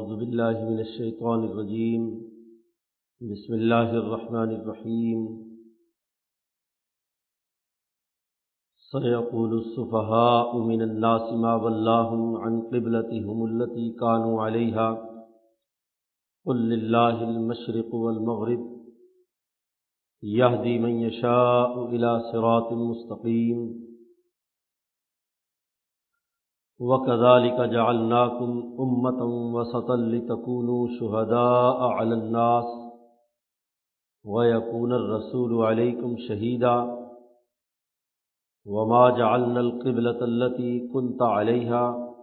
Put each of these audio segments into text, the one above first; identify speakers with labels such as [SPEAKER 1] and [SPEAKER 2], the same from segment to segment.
[SPEAKER 1] أعوذ بالله من الشيطان الرجيم. بسم الله الرحمن الرحيم. سيقول السفهاء من الناس ما ولاهم عن قبلتهم التي كانوا عليها. قل لله المشرق والمغرب. يهدي من يشاء إلى صراط مستقيم. و وكذلك جعلناكم أمة وسطا لتكونوا شهداء على الناس ويكون الرسول عليكم شهيدا وما جعلنا القبلة التي كنت عليها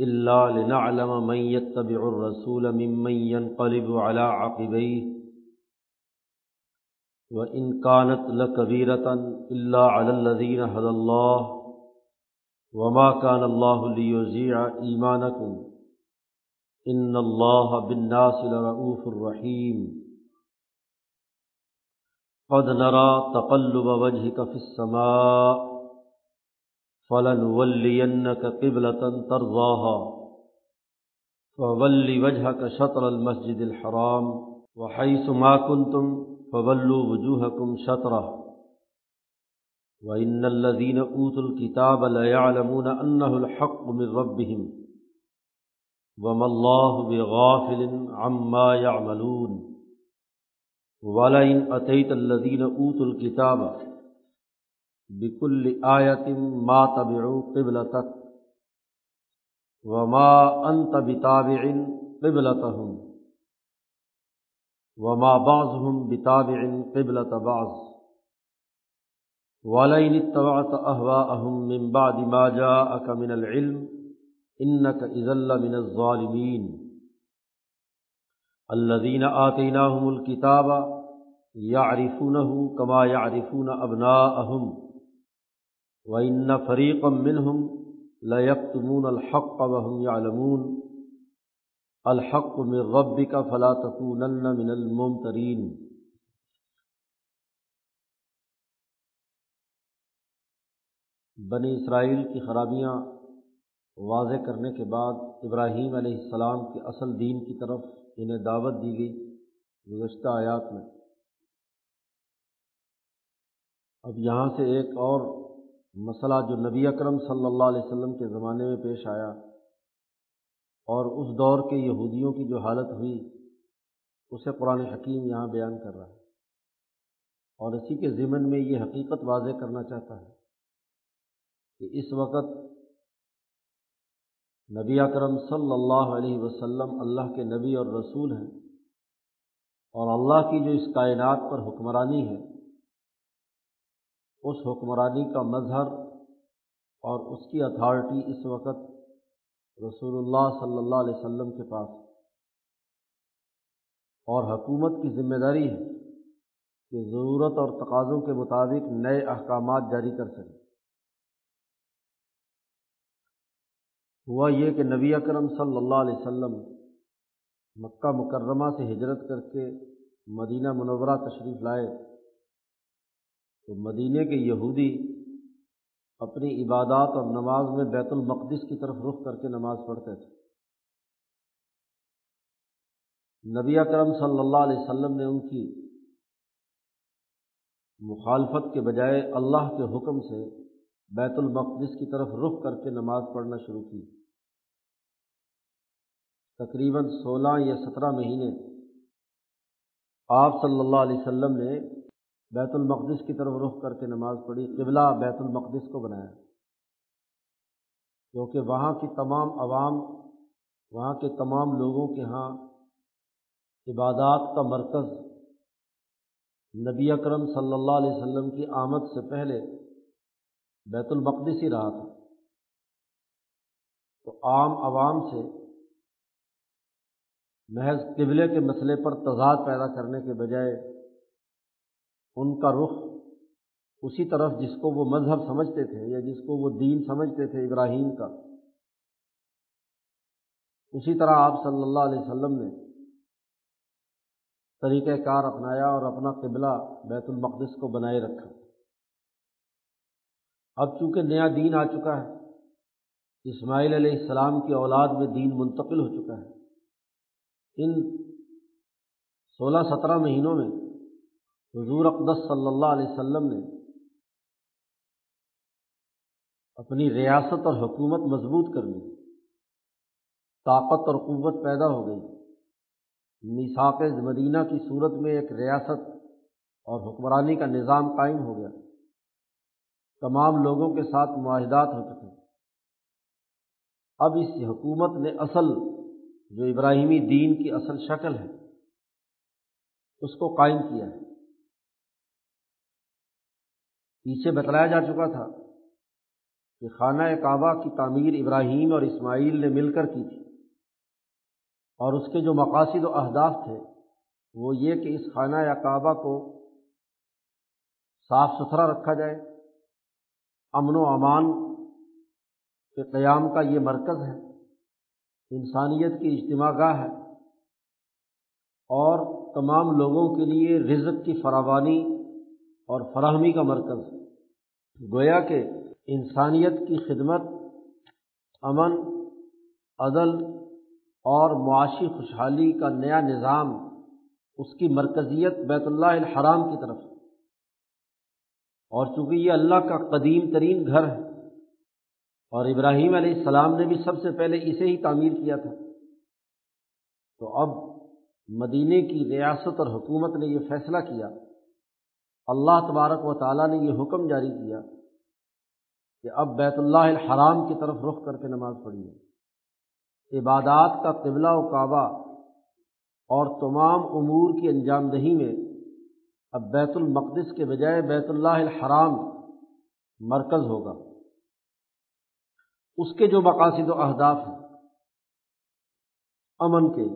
[SPEAKER 1] إلا لنعلم من يتبع الرسول ممن ينقلب على عقبيه وإن كانت لكبيرة إلا على الذين هدى الله وما كان الله ليزيع إيمانكم إن الله بالناس لرؤوف رحيم قد نرى تقلب وجهك في السماء فلنولينك قبلة ترضاها فول وجهك شطر المسجد الحرام وحيث ما كنتم فولوا وجوهكم شطره وَإِنَّ الَّذِينَ أُوتُوا الْكِتَابَ لَيَعْلَمُونَ أَنَّهُ الْحَقُّ مِنْ رَبِّهِمْ وَمَا اللَّهُ بِغَافِلٍ عَمَّا يَعْمَلُونَ وَلَئِنْ أَتَيْتَ الَّذِينَ أُوتُوا الْكِتَابَ بِكُلِّ آيَةٍ مَا تَبِعُوا قِبْلَتَكَ وَمَا أَنْتَ بِتَابِعٍ قِبْلَتَهُمْ وَمَا بَعْضُهُمْ بِتَابِعٍ قِبْلَةَ بَعْضٍ والین طواط احوا اہم ممباد ما جاءك من العلم انك اذل من الظالمين. الذين آتيناهم الكتاب يعرفونه كما يعرفون ابناءهم وان فريقا منهم لا يكتمون الحق وهم يعلمون. الحق من ربك فلا تكونن من
[SPEAKER 2] بنی اسرائیل کی خرابیاں واضح کرنے کے بعد ابراہیم علیہ السلام کے اصل دین کی طرف انہیں دعوت دی گئی گزشتہ آیات میں۔ اب یہاں سے ایک اور مسئلہ جو نبی اکرم صلی اللہ علیہ وسلم کے زمانے میں پیش آیا اور اس دور کے یہودیوں کی جو حالت ہوئی، اسے قرآن حکیم یہاں بیان کر رہا ہے اور اسی کے ضمن میں یہ حقیقت واضح کرنا چاہتا ہے۔ کہ اس وقت نبی اکرم صلی اللہ علیہ وسلم اللہ کے نبی اور رسول ہیں اور اللہ کی جو اس کائنات پر حکمرانی ہے، اس حکمرانی کا مظہر اور اس کی اتھارٹی اس وقت رسول اللہ صلی اللہ علیہ وسلم کے پاس اور حکومت کی ذمہ داری ہے کہ ضرورت اور تقاضوں کے مطابق نئے احکامات جاری کر سکیں ہوا یہ کہ نبی اکرم صلی اللہ علیہ وسلم مکہ مکرمہ سے ہجرت کر کے مدینہ منورہ تشریف لائے۔ تو مدینہ کے یہودی اپنی عبادات اور نماز میں بیت المقدس کی طرف رخ کر کے نماز پڑھتے تھے۔ نبی اکرم صلی اللہ علیہ وسلم نے ان کی مخالفت کے بجائے اللہ کے حکم سے بیت المقدس کی طرف رخ کر کے نماز پڑھنا شروع کی۔ تقریباً سولہ یا سترہ مہینے آپ صلی اللہ علیہ وسلم نے بیت المقدس کی طرف رخ کر کے نماز پڑھی، قبلہ بیت المقدس کو بنایا۔ کیونکہ وہاں کی تمام عوام، وہاں کے تمام لوگوں کے ہاں عبادات کا مرکز نبی اکرم صلی اللہ علیہ وسلم کی آمد سے پہلے بیت المقدس ہی رہا تھا۔ تو عام عوام سے محض قبلے کے مسئلے پر تضاد پیدا کرنے کے بجائے ان کا رخ اسی طرف جس کو وہ مذہب سمجھتے تھے یا جس کو وہ دین سمجھتے تھے ابراہیم کا۔ اسی طرح آپ صلی اللہ علیہ وسلم نے طریقۂ کار اپنایا اور اپنا قبلہ بیت المقدس کو بنائے رکھا۔ اب چونکہ نیا دین آ چکا ہے، اسماعیل علیہ السلام کی اولاد میں دین منتقل ہو چکا ہے۔ ان سولہ سترہ مہینوں میں حضور اقدس صلی اللہ علیہ وسلم نے اپنی ریاست اور حکومت مضبوط کر لی۔ طاقت اور قوت پیدا ہو گئی۔ میساک مدینہ کی صورت میں ایک ریاست اور حکمرانی کا نظام قائم ہو گیا۔ تمام لوگوں کے ساتھ معاہدات ہو چکے اب اس حکومت نے اصل جو ابراہیمی دین کی اصل شکل ہے، اس کو قائم کیا ہے۔ پیچھے بتلایا جا چکا تھا کہ خانہ کعبہ کی تعمیر ابراہیم اور اسماعیل نے مل کر کی تھی۔ اور اس کے جو مقاصد و اہداف تھے، وہ یہ کہ اس خانہ کعبہ کو صاف ستھرا رکھا جائے۔ امن و امان کے قیام کا یہ مرکز ہے۔ انسانیت کی اجتماع گاہ ہے۔ اور تمام لوگوں کے لیے رزق کی فراوانی اور فراہمی کا مرکز ہے۔ گویا کہ انسانیت کی خدمت امن، عدل اور معاشی خوشحالی کا نیا نظام اس کی مرکزیت بیت اللہ الحرام کی طرف اور چونکہ یہ اللہ کا قدیم ترین گھر ہے، اور ابراہیم علیہ السلام نے بھی سب سے پہلے اسے ہی تعمیر کیا تھا۔ تو اب مدینے کی ریاست اور حکومت نے یہ فیصلہ کیا، اللہ تبارک و تعالیٰ نے یہ حکم جاری کیا کہ اب بیت اللہ الحرام کی طرف رخ کر کے نماز پڑھی ہے عبادات کا قبلہ و کعبہ اور تمام امور کی انجام دہی میں اب بیت المقدس کے بجائے بیت اللہ الحرام مرکز ہوگا۔ اس کے جو مقاصد و اہداف ہیں، امن کے،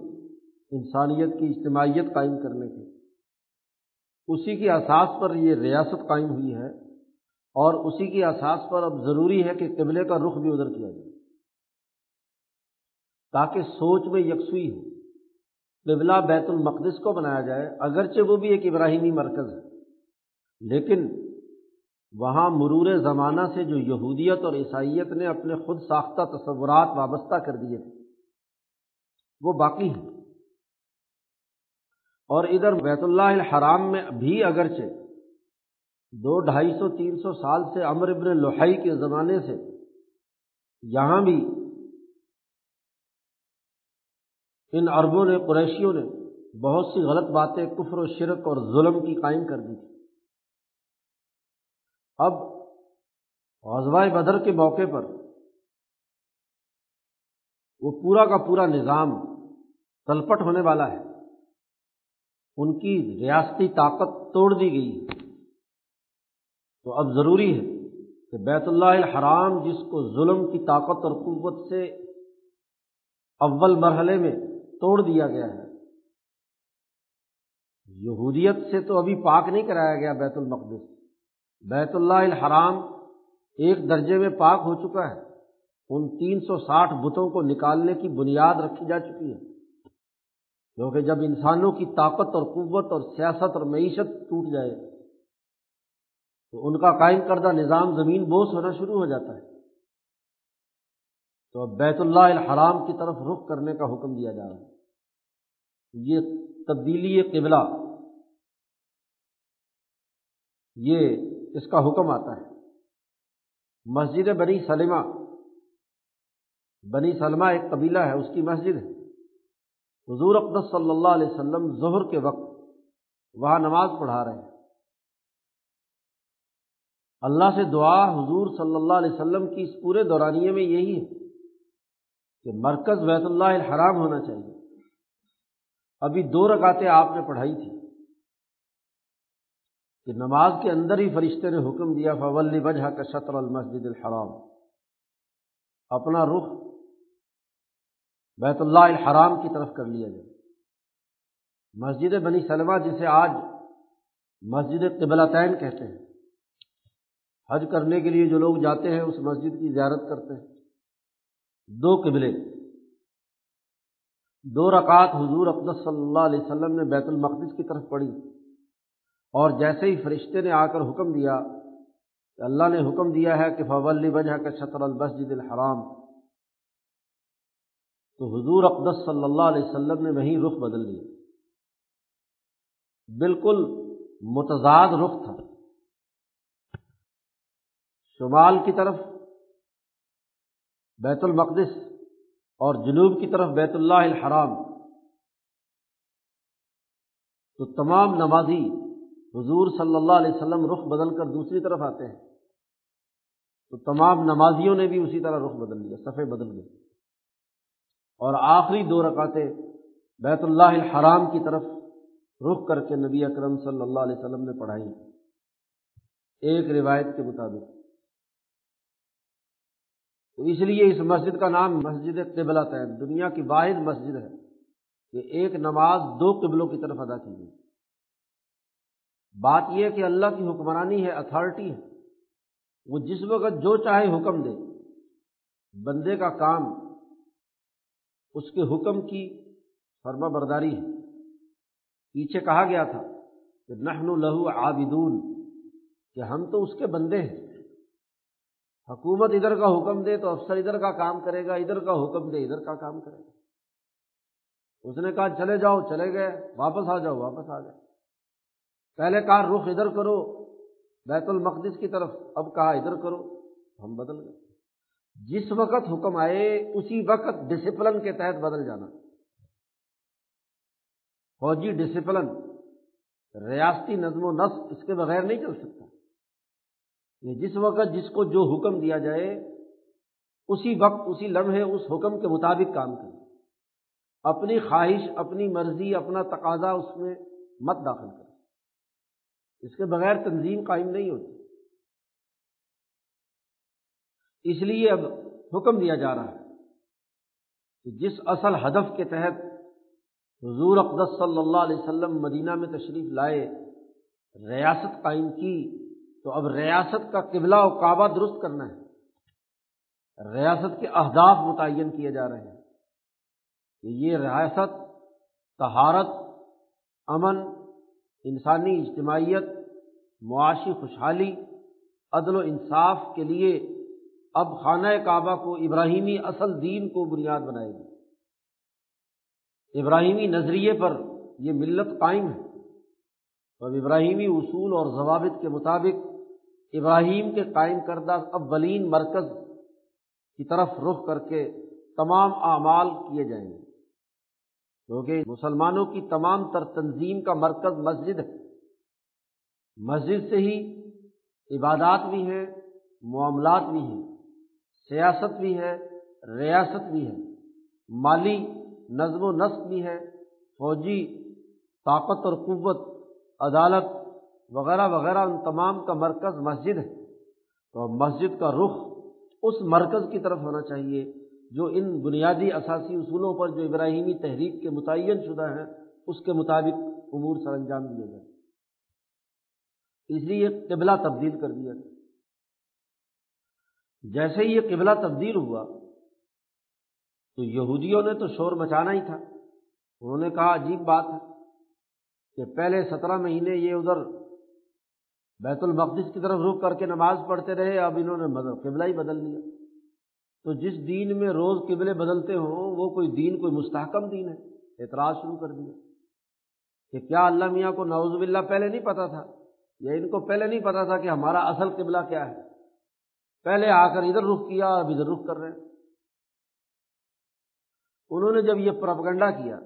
[SPEAKER 2] انسانیت کی اجتماعیت قائم کرنے کے۔ اسی کے اساس پر یہ ریاست قائم ہوئی ہے اور اسی کے اساس پر اب ضروری ہے کہ قبلے کا رخ بھی ادھر کیا جائے، تاکہ سوچ میں یکسوئی ہو۔ قبلہ بیت المقدس کو بنایا جائے، اگرچہ وہ بھی ایک ابراہیمی مرکز ہے۔ لیکن وہاں مرور زمانہ سے جو یہودیت اور عیسائیت نے اپنے خود ساختہ تصورات وابستہ کر دیے تھے، وہ باقی ہیں۔ اور ادھر بیت اللہ الحرام میں بھی اگرچہ دو ڈھائی سو، تین سو سال سے امر ابن لوہائی کے زمانے سے، یہاں بھی ان عربوں نے، قریشیوں نے بہت سی غلط باتیں، کفر و شرک اور ظلم کی قائم کر دی تھی۔ اب غزوہ بدر کے موقع پر وہ پورا کا پورا نظام تلپٹ ہونے والا ہے۔ ان کی ریاستی طاقت توڑ دی گئی تو اب ضروری ہے کہ بیت اللہ الحرام جس کو ظلم کی طاقت اور قوت سے اول مرحلے میں توڑ دیا گیا ہے۔ یہودیت سے تو ابھی پاک نہیں کرایا گیا بیت المقدس۔ بیت اللہ الحرام ایک درجے میں پاک ہو چکا ہے۔ ان تین سو ساٹھ بتوں کو نکالنے کی بنیاد رکھی جا چکی ہے۔ کیونکہ جب انسانوں کی طاقت اور قوت اور سیاست اور معیشت ٹوٹ جائے، تو ان کا قائم کردہ نظام زمین بوس ہونا شروع ہو جاتا ہے۔ تو اب بیت اللہ الحرام کی طرف رخ کرنے کا حکم دیا جا رہا ہے۔ یہ تبدیلی قبلہ، یہ اس کا حکم آتا ہے۔ مسجد بنی سلمہ بنی سلمہ ایک قبیلہ ہے، اس کی مسجد ہے۔ حضور اقدس صلی اللہ علیہ وسلم ظہر کے وقت وہاں نماز پڑھا رہے ہیں۔ اللہ سے دعا حضور صلی اللہ علیہ وسلم کی اس پورے دورانیے میں یہی ہے۔ کہ مرکز بیت اللہ الحرام ہونا چاہیے۔ ابھی دو رکعتیں آپ نے پڑھائی تھی۔ کہ نماز کے اندر ہی فرشتے نے حکم دیا، فول وجہ کا شطر المسجد الحرام۔ اپنا رخ بیت اللہ الحرام کی طرف کر لیا جائے۔ مسجد بنی سلمہ جسے آج مسجد قبلتین کہتے ہیں، حج کرنے کے لیے جو لوگ جاتے ہیں، اس مسجد کی زیارت کرتے ہیں۔ دو قبلے۔ دو رکعت حضور اقدس صلی اللہ علیہ وسلم نے بیت المقدس کی طرف پڑھی۔ اور جیسے ہی فرشتے نے آ کر حکم دیا کہ اللہ نے حکم دیا ہے کہ فول وجہ کا شطر المسجد الحرام۔ تو حضور اقدس صلی اللہ علیہ وسلم نے وہیں رخ بدل لیا۔ بالکل متضاد رخ تھا۔ شمال کی طرف بیت المقدس اور جنوب کی طرف بیت اللہ الحرام۔ تو تمام نمازی حضور صلی اللہ علیہ وسلم رخ بدل کر دوسری طرف آتے ہیں۔ تو تمام نمازیوں نے بھی اسی طرح رخ بدل لیا، صفحے بدل گئے۔ اور آخری دو رکعتیں بیت اللہ الحرام کی طرف رخ کر کے نبی اکرم صلی اللہ علیہ وسلم نے پڑھائی۔ ایک روایت کے مطابق۔ تو اس لیے اس مسجد کا نام مسجد قبلہ ہے۔ دنیا کی واحد مسجد ہے کہ ایک نماز دو قبلوں کی طرف ادا کی گئی۔ بات یہ کہ اللہ کی حکمرانی ہے اتھارٹی ہے۔ وہ جس وقت جو چاہے حکم دے۔ بندے کا کام اس کے حکم کی فرما برداری ہے۔ پیچھے کہا گیا تھا کہ نحن لہو عابدون، کہ ہم تو اس کے بندے ہیں۔ حکومت ادھر کا حکم دے تو افسر ادھر کا کام کرے گا، ادھر کا حکم دے، ادھر کا کام کرے گا۔ اس نے کہا، چلے جاؤ، چلے گئے، واپس آ جاؤ، واپس آ گئے پہلے کہا، رخ ادھر کرو، بیت المقدس کی طرف، اب کہا، ادھر کرو۔ ہم بدل گئے۔ جس وقت حکم آئے، اسی وقت ڈسپلن کے تحت بدل جانا۔ فوجی ڈسپلن ریاستی نظم و نسق اس کے بغیر نہیں چل سکتا۔ یعنی جس وقت جس کو جو حکم دیا جائے، اسی وقت، اسی لمحے اس حکم کے مطابق کام کرے اپنی خواہش، اپنی مرضی، اپنا تقاضا اس میں مت داخل کرے اس کے بغیر تنظیم قائم نہیں ہوتی۔ اس لیے اب حکم دیا جا رہا ہے کہ جس اصل ہدف کے تحت حضور اقدس صلی اللہ علیہ وسلم مدینہ میں تشریف لائے، ریاست قائم کی تو اب ریاست کا قبلہ و کعبہ درست کرنا ہے۔ ریاست کے اہداف متعین کیے جا رہے ہیں کہ یہ ریاست تہارت امن، انسانی اجتماعیت، معاشی خوشحالی، عدل و انصاف کے لیے اب خانہ کعبہ کو ابراہیمی اصل دین کو بنیاد بنائے گی۔ ابراہیمی نظریے پر یہ ملت قائم ہے۔ اب ابراہیمی اصول اور ضوابط کے مطابق ابراہیم کے قائم کردہ اولین مرکز کی طرف رخ کر کے تمام اعمال کیے جائیں گے۔ کیونکہ مسلمانوں کی تمام تر تنظیم کا مرکز مسجد ہے۔ مسجد سے ہی عبادات بھی ہیں، معاملات بھی ہیں، سیاست بھی ہے، ریاست بھی ہے۔ مالی نظم و نسق بھی ہے، فوجی طاقت اور قوت، عدالت وغیرہ وغیرہ، ان تمام کا مرکز مسجد ہے۔ تو مسجد کا رخ اس مرکز کی طرف ہونا چاہیے، جو ان بنیادی اثاثی اصولوں پر جو ابراہیمی تحریک کے متعین شدہ ہیں، اس کے مطابق امور سر انجام دیے گئے۔ اس لیے قبلہ تبدیل کر دیا۔ گیا جیسے ہی یہ قبلہ تبدیل ہوا، تو یہودیوں نے تو شور مچانا ہی تھا۔ انہوں نے کہا، عجیب بات ہے کہ پہلے سترہ مہینے یہ ادھر بیت المقدس کی طرف رخ کر کے نماز پڑھتے رہے، اب انہوں نے قبلہ ہی بدل لیا۔ تو جس دین میں روز قبلے بدلتے ہوں، وہ کوئی دین، کوئی مستحکم دین ہے۔ اعتراض شروع کر دیا۔ کہ کیا اللہ میاں کو نوز باللہ پہلے نہیں پتا تھا؟ یا ان کو پہلے نہیں پتا تھا کہ ہمارا اصل قبلہ کیا ہے؟ پہلے آ کر ادھر رخ کیا، اب ادھر رخ کر رہے ہیں۔ انہوں نے جب یہ پرپگنڈا کیا،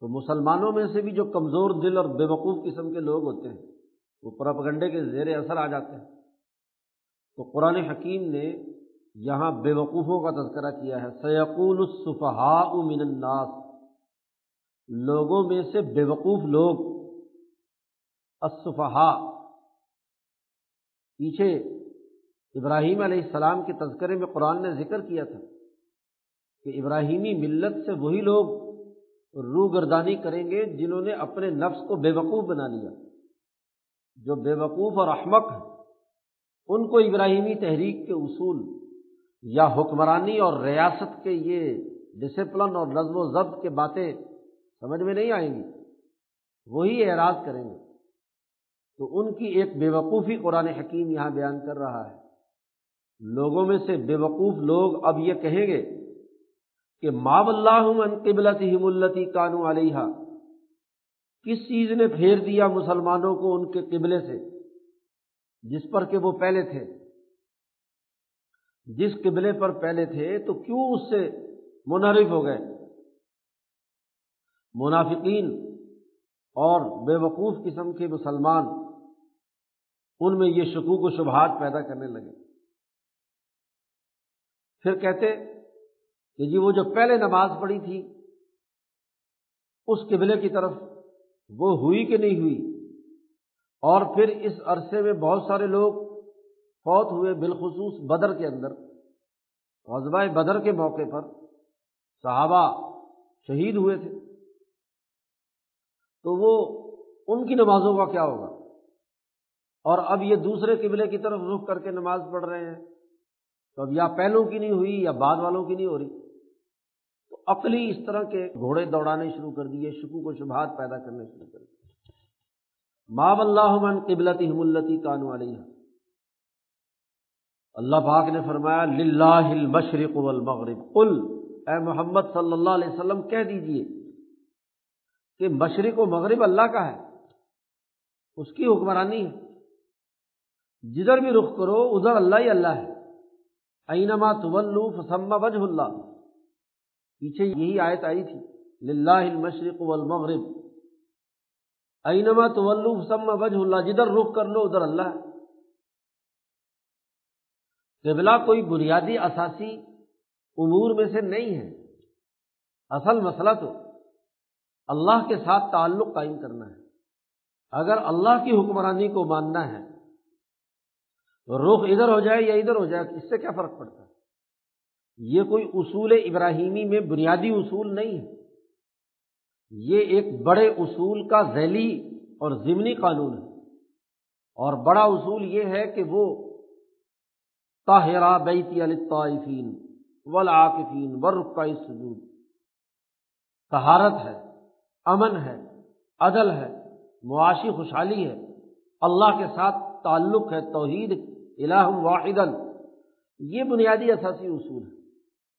[SPEAKER 2] تو مسلمانوں میں سے بھی جو کمزور دل اور بے وقوف قسم کے لوگ ہوتے ہیں وہ پرپگنڈے کے زیر اثر آ جاتے ہیں۔ تو قرآن حکیم نے یہاں بے وقوفوں کا تذکرہ کیا ہے۔ سیقول الصفحاء من الناس۔ لوگوں میں سے بے وقوف لوگ۔ الصفحاء پیچھے ابراہیم علیہ السلام کے تذکرے میں قرآن نے ذکر کیا تھا کہ ابراہیمی ملت سے وہی لوگ روح گردانی کریں گے جنہوں نے اپنے نفس کو بے وقوف بنا لیا۔ جو بے وقوف اور احمق ہیں، ان کو ابراہیمی تحریک کے اصول یا حکمرانی اور ریاست کے یہ ڈسپلن اور نظم و ضبط کے باتیں سمجھ میں نہیں آئیں گی، وہی اعراض کریں گے۔ تو ان کی ایک بے وقوفی قرآن حکیم یہاں بیان کر رہا ہے۔ لوگوں میں سے بے وقوف لوگ اب یہ کہیں گے کہ ماب اللہ من قبلتی التی کانو علیہ کس چیز نے پھیر دیا مسلمانوں کو ان کے قبلے سے؟ جس پر کہ وہ پہلے تھے۔ جس قبلے پر پہلے تھے، تو کیوں اس سے منحرف ہو گئے؟ منافقین اور بے وقوف قسم کے مسلمان ان میں یہ شکوک و شبہات پیدا کرنے لگے۔ پھر کہتے کہ جی وہ جو پہلے نماز پڑھی تھی، اس قبلے کی طرف وہ ہوئی کہ نہیں ہوئی؟ اور پھر اس عرصے میں بہت سارے لوگ فوت ہوئے بالخصوص بدر کے اندر۔ غزبۂ بدر کے موقع پر صحابہ شہید ہوئے تھے۔ تو وہ ان کی نمازوں کا کیا ہوگا؟ اور اب یہ دوسرے قبلے کی طرف رخ کر کے نماز پڑھ رہے ہیں۔ تو اب یا پہلوں کی نہیں ہوئی یا بعد والوں کی نہیں ہو رہی۔ تو عقلی اس طرح کے گھوڑے دوڑانے شروع کر دیے، شکو کو شبہات پیدا کرنے شروع کر دیے۔ ماب اللہ من قبلتی ہملتی کانو علیہ اللہ پاک نے فرمایا لاہ المشرق والمغرب۔ قل، اے محمد صلی اللہ علیہ وسلم، کہہ دیجیے کہ مشرق و مغرب اللہ کا ہے، اس کی حکمرانی ہے۔ جدھر بھی رخ کرو، ادھر اللہ ہی اللہ ہے۔ اینما طلو فسما وجہ اللہ پیچھے یہی آیت آئی تھی، للہ المشرق والمغرب۔ اینما طلو فسما وجہ اللہ، جدھر رخ کر لو ادھر اللہ۔ قبلہ کوئی بنیادی اثاثی امور میں سے نہیں ہے۔ اصل مسئلہ تو اللہ کے ساتھ تعلق قائم کرنا ہے۔ اگر اللہ کی حکمرانی کو ماننا ہے تو رخ ادھر ہو جائے یا ادھر ہو جائے، اس سے کیا فرق پڑتا ہے؟ یہ کوئی اصول ابراہیمی میں بنیادی اصول نہیں ہے۔ یہ ایک بڑے اصول کا ذیلی اور ضمنی قانون ہے۔ اور بڑا اصول یہ ہے کہ وہ طاہرہ بیتی الطائفین ولاقفین ورقۂ سجود طہارت ہے، امن ہے، عدل ہے، معاشی خوشحالی ہے۔ اللہ کے ساتھ تعلق ہے، توحید، الہ واحد یہ بنیادی اثاثی اصول ہے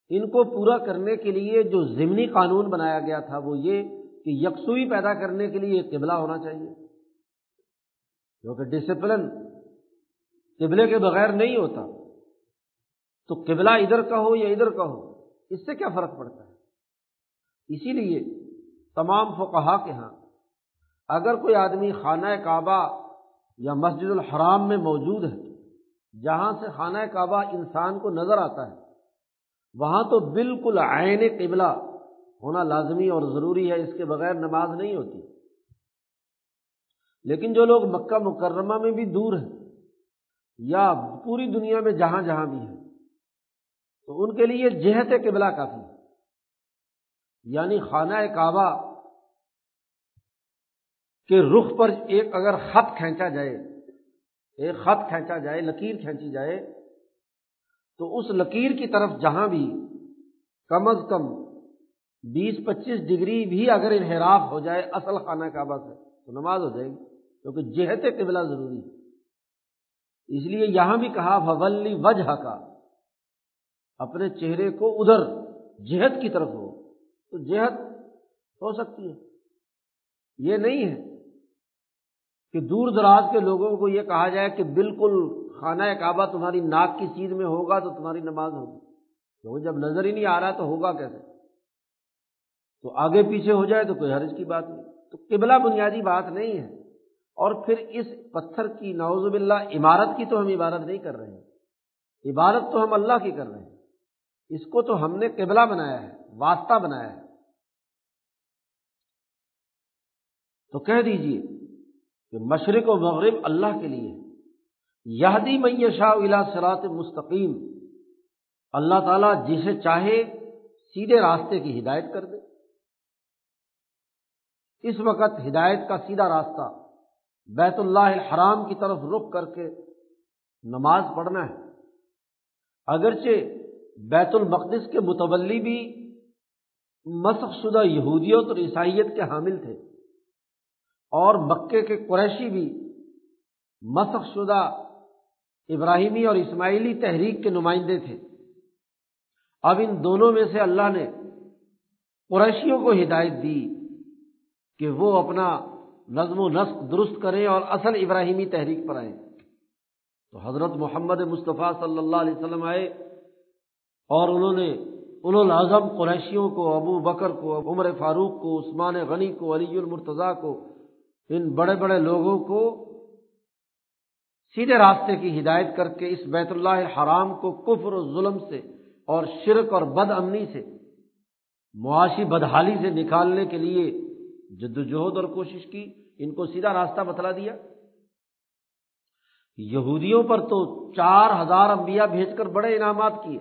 [SPEAKER 2] ان کو پورا کرنے کے لیے جو ضمنی قانون بنایا گیا تھا وہ یہ کہ یکسوئی پیدا کرنے کے لیے قبلہ ہونا چاہیے۔ کیونکہ ڈسپلن قبلے کے بغیر نہیں ہوتا۔ تو قبلہ ادھر کا ہو یا ادھر کا ہو، اس سے کیا فرق پڑتا ہے؟ اسی لیے تمام فقہا کے ہاں اگر کوئی آدمی خانہ کعبہ یا مسجد الحرام میں موجود ہے، جہاں سے خانہ کعبہ انسان کو نظر آتا ہے وہاں تو بالکل عین قبلہ ہونا لازمی اور ضروری ہے، اس کے بغیر نماز نہیں ہوتی۔ لیکن جو لوگ مکہ مکرمہ میں بھی دور ہیں یا پوری دنیا میں جہاں جہاں بھی ہیں، تو ان کے لیے جہت قبلہ کافی ہے۔ یعنی خانہ کعبہ کے رخ پر ایک اگر خط کھینچا جائے، ایک خط کھینچا جائے، لکیر کھینچی جائے تو اس لکیر کی طرف جہاں بھی کم از کم بیس پچیس ڈگری بھی اگر انحراف ہو جائے، اصل خانہ کعبہ سے، تو نماز ہو جائے گی، کیونکہ جہت قبلہ ضروری ہے۔ اس لیے یہاں بھی کہا فولی وجہ کا اپنے چہرے کو ادھر جہت کی طرف ہو، تو جہت ہو سکتی ہے۔ یہ نہیں ہے کہ دور دراز کے لوگوں کو یہ کہا جائے کہ بالکل خانہ کعبہ تمہاری ناک کی چیز میں ہوگا تو تمہاری نماز ہوگی۔ کیونکہ جب نظر ہی نہیں آ رہا تو ہوگا کیسے؟ تو آگے پیچھے ہو جائے تو کوئی حرج کی بات نہیں۔ تو قبلہ بنیادی بات نہیں ہے۔ اور پھر اس پتھر کی نوز باللہ عمارت کی تو ہم عبادت نہیں کر رہے ہیں۔ عبادت تو ہم اللہ کی کر رہے ہیں۔ اس کو تو ہم نے قبلہ بنایا ہے، واسطہ بنایا ہے۔ تو کہہ دیجیے کہ مشرق و مغرب اللہ کے لیے یہدی میں شاہ الا سرات مستقیم۔ اللہ تعالیٰ جسے چاہے سیدھے راستے کی ہدایت کر دے۔ اس وقت ہدایت کا سیدھا راستہ بیت اللہ الحرام کی طرف رخ کر کے نماز پڑھنا ہے۔ اگرچہ بیت المقدس کے متولی بھی مسخ شدہ یہودیت اور عیسائیت کے حامل تھے اور مکے کے قریشی بھی مسخ شدہ ابراہیمی اور اسماعیلی تحریک کے نمائندے تھے۔ اب ان دونوں میں سے اللہ نے قریشیوں کو ہدایت دی کہ وہ اپنا نظم و نسق درست کریں اور اصل ابراہیمی تحریک پر آئیں۔ تو حضرت محمد مصطفیٰ صلی اللہ علیہ وسلم آئے اور انہوں نے العظم قریشیوں کو، ابو بکر کو، عمر فاروق کو، عثمان غنی کو، علی المرتضیٰ کو، ان بڑے بڑے لوگوں کو سیدھے راستے کی ہدایت کر کے اس بیت اللہ حرام کو کفر و ظلم سے اور شرک اور بد امنی سے، معاشی بدحالی سے نکالنے کے لیے جدوجہد اور کوشش کی، ان کو سیدھا راستہ بتلا دیا۔ یہودیوں پر تو چار ہزار انبیاء بھیج کر بڑے انعامات کیے۔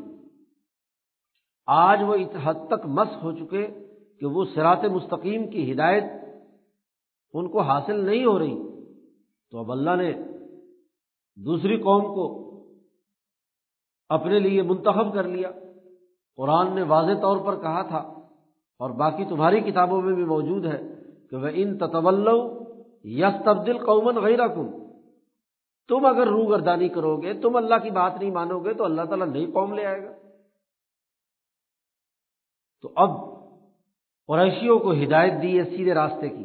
[SPEAKER 2] آج وہ اس حد تک مس ہو چکے کہ وہ سرات مستقیم کی ہدایت ان کو حاصل نہیں ہو رہی۔ تو اب اللہ نے دوسری قوم کو اپنے لیے منتخب کر لیا۔ قرآن نے واضح طور پر کہا تھا اور باقی تمہاری کتابوں میں بھی موجود ہے کہ وہ ان تطول یس تبدیل قومن غیر کم تم اگر روگردانی کرو گے، تم اللہ کی بات نہیں مانو گے تو اللہ تعالیٰ نئی قوم لے آئے گا۔ تو اب قریشیوں کو ہدایت دی ہے سیدھے راستے کی۔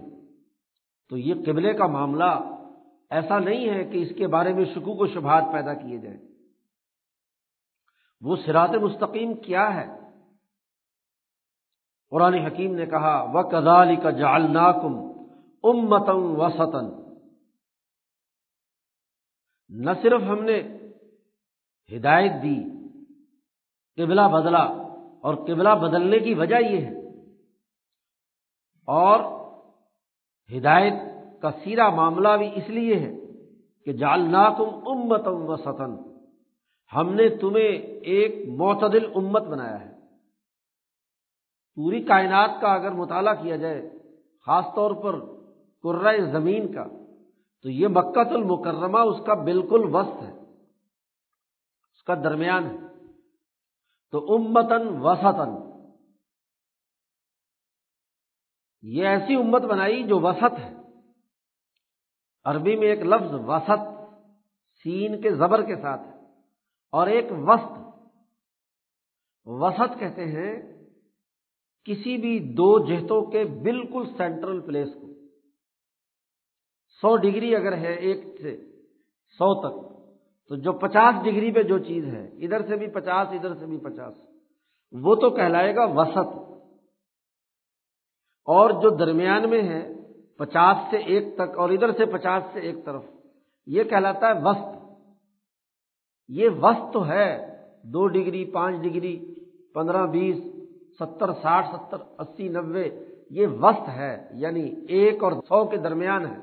[SPEAKER 2] تو یہ قبلے کا معاملہ ایسا نہیں ہے کہ اس کے بارے میں شکوک و شبہات پیدا کیے جائیں۔ وہ سرات مستقیم کیا ہے؟ قرآن حکیم نے کہا و کدالی کا جالناکم امتم وسطن نہ صرف ہم نے ہدایت دی، قبلہ بدلا اور قبلہ بدلنے کی وجہ یہ ہے۔ اور ہدایت کا سیرا معاملہ بھی اس لیے ہے کہ جالنا تم امتم و ستن ہم نے تمہیں ایک معتدل امت بنایا ہے۔ پوری کائنات کا اگر مطالعہ کیا جائے، خاص طور پر قرۂ زمین کا، تو یہ مکت المکرمہ اس کا بالکل وسط ہے۔ اس کا درمیان ہے۔ تو امتن وسطن یہ ایسی امت بنائی جو وسط ہے۔ عربی میں ایک لفظ وسط سین کے زبر کے ساتھ ہے اور ایک وسط وسط کہتے ہیں کسی بھی دو جہتوں کے بالکل سینٹرل پلیس کو۔ سو ڈگری اگر ہے ایک سے سو تک، تو جو پچاس ڈگری پہ جو چیز ہے، ادھر سے بھی پچاس، ادھر سے بھی پچاس، وہ تو کہلائے گا وسط۔ اور جو درمیان میں ہے پچاس سے ایک تک اور ادھر سے پچاس سے ایک طرف۔ یہ کہلاتا ہے وسط۔ یہ وسط تو ہے۔ دو ڈگری، پانچ ڈگری، پندرہ، بیس، ستر، ساٹھ، ستر، اسی نبے یہ وسط ہے یعنی ایک اور سو کے درمیان ہے۔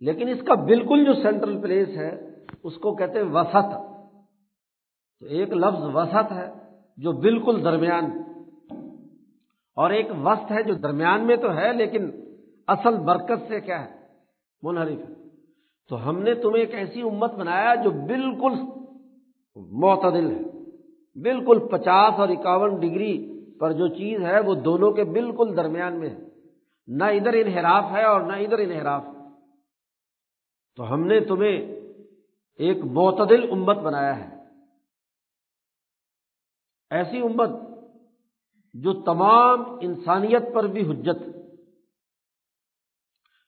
[SPEAKER 2] لیکن اس کا بالکل جو سینٹرل پلیس ہے، اس کو کہتے ہیں وسط۔ تو ایک لفظ وسط ہے جو بالکل درمیان۔ اور ایک وسط ہے جو درمیان میں تو ہے، لیکن اصل برکت سے کیا ہے؟ منحرف ہے۔ تو ہم نے تمہیں ایک ایسی امت بنایا جو بالکل معتدل ہے۔ بالکل پچاس اور اکاون ڈگری پر جو چیز ہے، وہ دونوں کے بالکل درمیان میں ہے۔ نہ ادھر انحراف ہے اور نہ ادھر انحراف۔ ہے تو ہم نے تمہیں ایک معتدل امت بنایا ہے۔ ایسی امت جو تمام انسانیت پر بھی حجت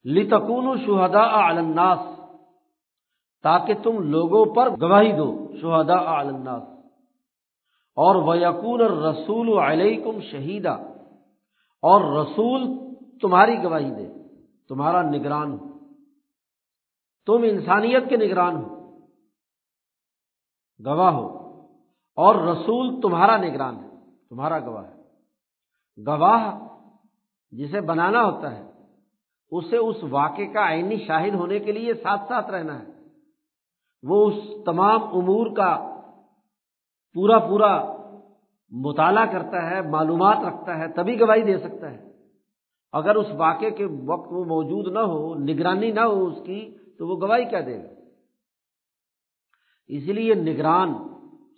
[SPEAKER 2] لتکون شہدا الناس، تاکہ تم لوگوں پر گواہی دو شہدا الناس۔ اور وہ یقون رسول علیکم شہیدا اور رسول تمہاری گواہی دے، تمہارا نگران۔ ہو تم انسانیت کے نگران ہو، گواہ ہو، اور رسول تمہارا نگران ہے، تمہارا گواہ ہے۔ گواہ جسے بنانا ہوتا ہے، اسے اس واقعے کا آئینی شاہد ہونے کے لیے ساتھ ساتھ رہنا ہے۔ وہ اس تمام امور کا پورا پورا مطالعہ کرتا ہے، معلومات رکھتا ہے، تبھی گواہی دے سکتا ہے۔ اگر اس واقعے کے وقت وہ موجود نہ ہو، نگرانی نہ ہو اس کی، تو وہ گواہی کیا دے گا؟ اسی لیے نگران،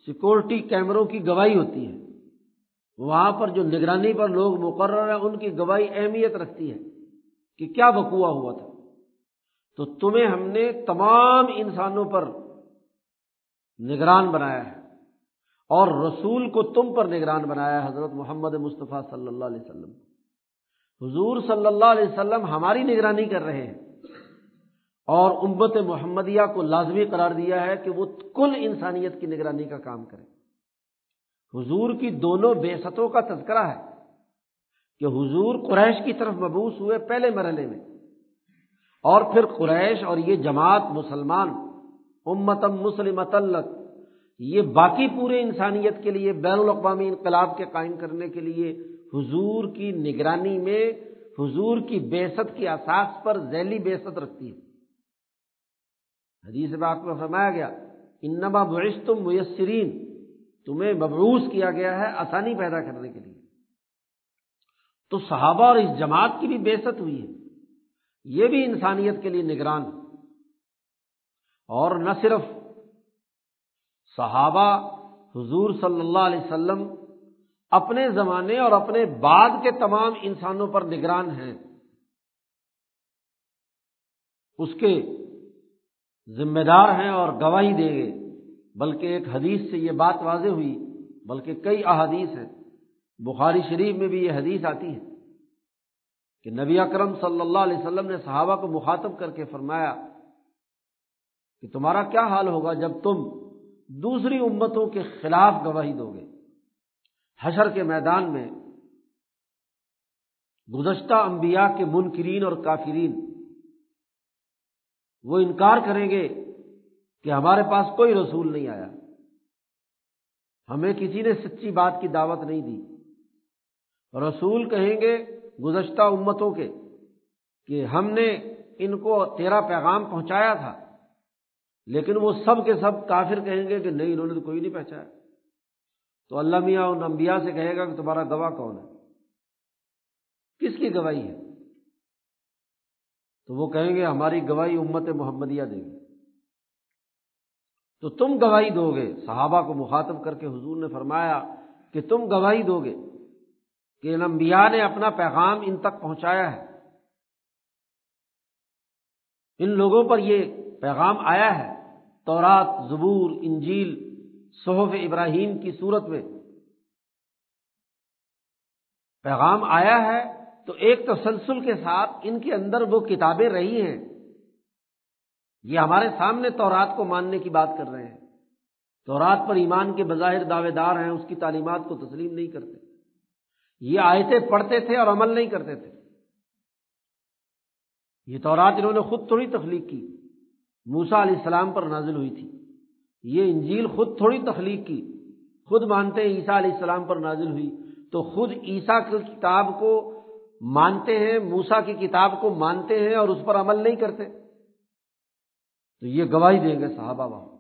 [SPEAKER 2] سیکورٹی کیمروں کی گواہی ہوتی ہے۔ وہاں پر جو نگرانی پر لوگ مقرر ہیں، ان کی گواہی اہمیت رکھتی ہے کہ کیا بکوا ہوا تھا۔ تو تمہیں ہم نے تمام انسانوں پر نگران بنایا ہے اور رسول کو تم پر نگران بنایا ہے، حضرت محمد مصطفیٰ صلی اللہ علیہ وسلم۔ حضور صلی اللہ علیہ وسلم ہماری نگرانی کر رہے ہیں اور امت محمدیہ کو لازمی قرار دیا ہے کہ وہ کل انسانیت کی نگرانی کا کام کرے۔ حضور کی دونوں بے ستوں کا تذکرہ ہے کہ حضور قریش کی طرف مبوس ہوئے پہلے مرحلے میں اور پھر قریش اور یہ جماعت مسلمان امتم مسلم یہ باقی پورے انسانیت کے لیے، بین الاقوامی انقلاب کے قائم کرنے کے لیے حضور کی نگرانی میں، حضور کی بیست کی اساس پر ذیلی بیست رکھتی ہے۔ حدیث بات میں فرمایا گیا، انما بعث میسرین تمہیں مبعوث کیا گیا ہے آسانی پیدا کرنے کے لیے۔ تو صحابہ اور اس جماعت کی بھی بےست ہوئی ہے۔ یہ بھی انسانیت کے لیے نگران۔ اور نہ صرف صحابہ، حضور صلی اللہ علیہ وسلم اپنے زمانے اور اپنے بعد کے تمام انسانوں پر نگران ہیں۔ اس کے ذمہ دار ہیں اور گواہی دیں گے۔ بلکہ ایک حدیث سے یہ بات واضح ہوئی، بلکہ کئی احادیث ہیں۔ بخاری شریف میں بھی یہ حدیث آتی ہے کہ نبی اکرم صلی اللہ علیہ وسلم نے صحابہ کو مخاطب کر کے فرمایا کہ تمہارا کیا حال ہوگا جب تم دوسری امتوں کے خلاف گواہی دو گے؟ حشر کے میدان میں گزشتہ انبیاء کے منکرین اور کافرین وہ انکار کریں گے کہ ہمارے پاس کوئی رسول نہیں آیا۔ ہمیں کسی نے سچی بات کی دعوت نہیں دی۔ رسول کہیں گے گزشتہ امتوں کے کہ ہم نے ان کو تیرا پیغام پہنچایا تھا، لیکن وہ سب کے سب کافر کہیں گے کہ نہیں، انہوں نے تو کوئی نہیں پہنچایا۔ تو اللہ میاں ان انبیاء سے کہے گا کہ تمہارا گواہ کون ہے؟ کس کی گواہی ہے؟ تو وہ کہیں گے ہماری گواہی امت محمدیہ دے گی۔ تو تم گواہی دو گے۔ صحابہ کو مخاطب کر کے حضور نے فرمایا کہ تم گواہی دو گے کہ ان انبیاء نے اپنا پیغام ان تک پہنچایا ہے۔ ان لوگوں پر یہ پیغام آیا ہے۔ تورات، زبور، انجیل، صحف ابراہیم کی صورت میں پیغام آیا ہے۔ تو ایک تسلسل کے ساتھ ان کے اندر وہ کتابیں رہی ہیں۔ یہ ہمارے سامنے تورات کو ماننے کی بات کر رہے ہیں۔ تورات پر ایمان کے بظاہر دعوے دار ہیں، اس کی تعلیمات کو تسلیم نہیں کرتے۔ یہ آیتیں پڑھتے تھے اور عمل نہیں کرتے تھے۔ یہ تورات انہوں نے خود تھوڑی تخلیق کی۔ موسا علیہ السلام پر نازل ہوئی تھی۔ یہ انجیل خود تھوڑی تخلیق کی۔ خود مانتے ہیں عیسیٰ علیہ السلام پر نازل ہوئی۔ تو خود عیسیٰ کی کتاب کو مانتے ہیں موسا کی کتاب کو مانتے ہیں اور اس پر عمل نہیں کرتے۔ تو یہ گواہی دیں گے صحابہ وہاں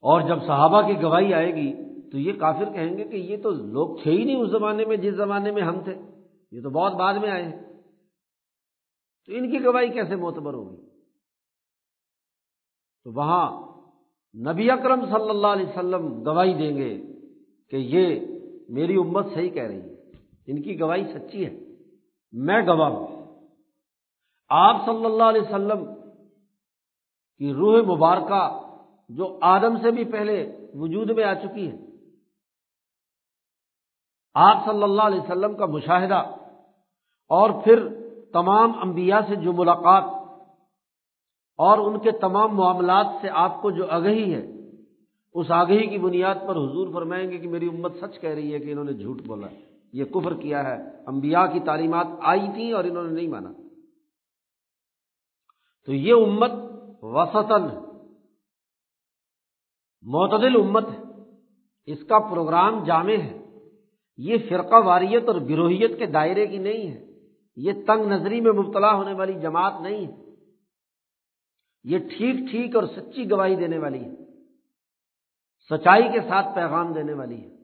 [SPEAKER 2] اور جب صحابہ کی گواہی آئے گی تو یہ کافر کہیں گے کہ یہ تو لوگ تھے ہی نہیں اس زمانے میں جس زمانے میں ہم تھے۔ یہ تو بہت بعد میں آئے ہیں۔ تو ان کی گواہی کیسے معتبر ہوگی؟ تو وہاں نبی اکرم صلی اللہ علیہ وسلم گواہی دیں گے کہ یہ میری امت صحیح کہہ رہی ہے۔ ان کی گواہی سچی ہے۔ میں گواہ ہوں۔ آپ صلی اللہ علیہ وسلم کی روح مبارکہ جو آدم سے بھی پہلے وجود میں آ چکی ہے۔ آپ صلی اللہ علیہ وسلم کا مشاہدہ اور پھر تمام انبیاء سے جو ملاقات اور ان کے تمام معاملات سے آپ کو جو آگہی ہے، اس آگہی کی بنیاد پر حضور فرمائیں گے کہ میری امت سچ کہہ رہی ہے کہ انہوں نے جھوٹ بولا یہ کفر کیا ہے۔ انبیاء کی تعلیمات آئی تھیں اور انہوں نے نہیں مانا۔ تو یہ امت وسطن معتدل امت ہے۔ اس کا پروگرام جامع ہے۔ یہ فرقہ واریت اور گروہیت کے دائرے کی نہیں ہے۔ یہ تنگ نظری میں مبتلا ہونے والی جماعت نہیں ہے۔ یہ ٹھیک ٹھیک اور سچی گواہی دینے والی ہے۔ سچائی کے ساتھ پیغام دینے والی ہے۔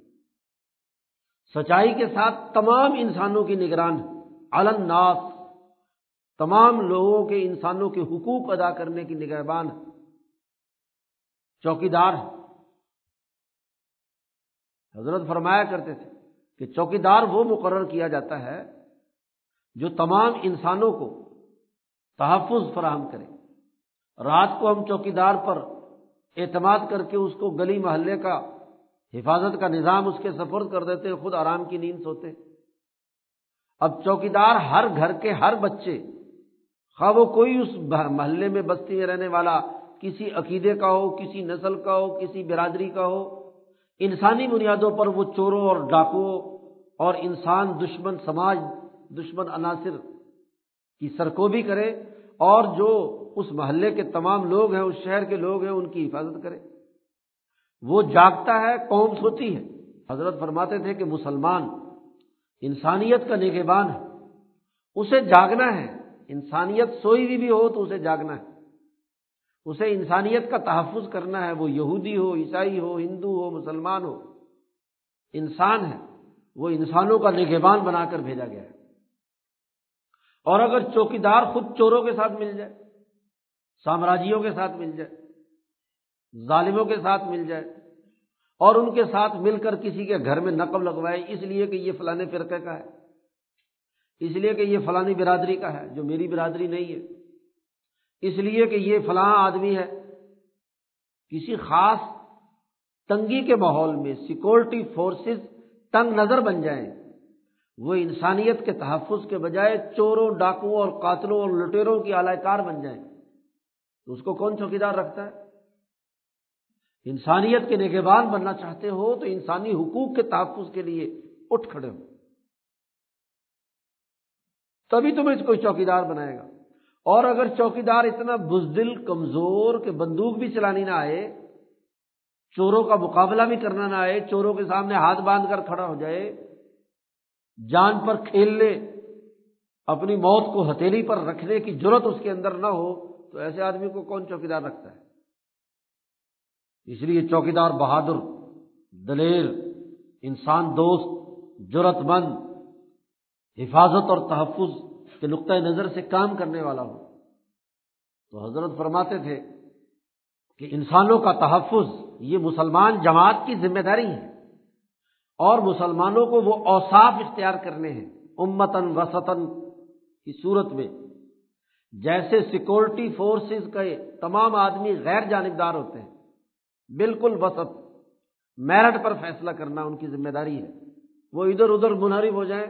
[SPEAKER 2] سچائی کے ساتھ تمام انسانوں کی نگران علن ناس تمام لوگوں کے انسانوں کے حقوق ادا کرنے کی نگہبان چوکیدار ہے حضرت فرمایا کرتے تھے کہ چوکیدار وہ مقرر کیا جاتا ہے جو تمام انسانوں کو تحفظ فراہم کرے۔ رات کو ہم چوکیدار پر اعتماد کر کے اس کو گلی محلے کا حفاظت کا نظام اس کے سفر کر دیتے خود آرام کی نیند سوتے اب چوکیدار ہر گھر کے ہر بچے خواہ وہ کوئی اس محلے میں بستی میں رہنے والا کسی عقیدے کا ہو، کسی نسل کا ہو، کسی برادری کا ہو، انسانی بنیادوں پر وہ چوروں اور ڈاکوؤں اور انسان، دشمن سماج، دشمن عناصر کی سرکوبی کرے اور جو اس محلے کے تمام لوگ ہیں، اس شہر کے لوگ ہیں، ان کی حفاظت کرے۔ وہ جاگتا ہے، قوم سوتی ہے۔ حضرت فرماتے تھے کہ مسلمان انسانیت کا نگہبان ہے، اسے جاگنا ہے۔ انسانیت سوئی ہوئی بھی ہو تو اسے جاگنا ہے۔ اسے انسانیت کا تحفظ کرنا ہے، وہ یہودی ہو، عیسائی ہو، ہندو ہو، مسلمان ہو۔ انسان ہے، وہ انسانوں کا نگہبان بنا کر بھیجا گیا ہے۔ اور اگر چوکی دار خود چوروں کے ساتھ مل جائے، سامراجیوں کے ساتھ مل جائے، ظالموں کے ساتھ مل جائے، اور ان کے ساتھ مل کر کسی کے گھر میں نقب لگوائے، اس لیے کہ یہ فلاں فرقے کا ہے۔ اس لیے کہ یہ فلانی برادری کا ہے، جو میری برادری نہیں ہے۔ اس لیے کہ یہ فلاں آدمی ہے۔ کسی خاص تنگی کے ماحول میں سیکورٹی فورسز تنگ نظر بن جائیں، وہ انسانیت کے تحفظ کے بجائے چوروں ڈاکوؤں اور قاتلوں اور لٹیروں کی اعلی کار بن جائیں۔ تو اس کو کون چوکیدار رکھتا ہے؟ انسانیت کے نگہبان بننا چاہتے ہو تو انسانی حقوق کے تحفظ کے لیے اٹھ کھڑے ہو۔ تبھی تمہیں کوئی چوکیدار بنائے گا۔ اور اگر چوکیدار اتنا بزدل، کمزور کہ بندوق بھی چلانی نہ آئے، چوروں کا مقابلہ بھی کرنا نہ آئے، چوروں کے سامنے ہاتھ باندھ کر کھڑا ہو جائے، جان پر کھیل لے، اپنی موت کو ہتھیلی پر رکھنے کی ضرورت اس کے اندر نہ ہو، تو ایسے آدمی کو کون چوکیدار رکھتا ہے؟ اس لیے چوکیدار بہادر، دلیر، انسان دوست جرت مند حفاظت اور تحفظ کے نقطۂ نظر سے کام کرنے والا ہو تو حضرت فرماتے تھے کہ انسانوں کا تحفظ یہ مسلمان جماعت کی ذمہ داری ہے اور مسلمانوں کو وہ اوساف اختیار کرنے ہیں۔ امتن وسطن کی صورت میں جیسے سیکورٹی فورسز کے تمام آدمی غیر جانبدار ہوتے ہیں، بالکل وسط میرٹ پر فیصلہ کرنا ان کی ذمہ داری ہے۔ وہ ادھر ادھر منحرف ہو جائیں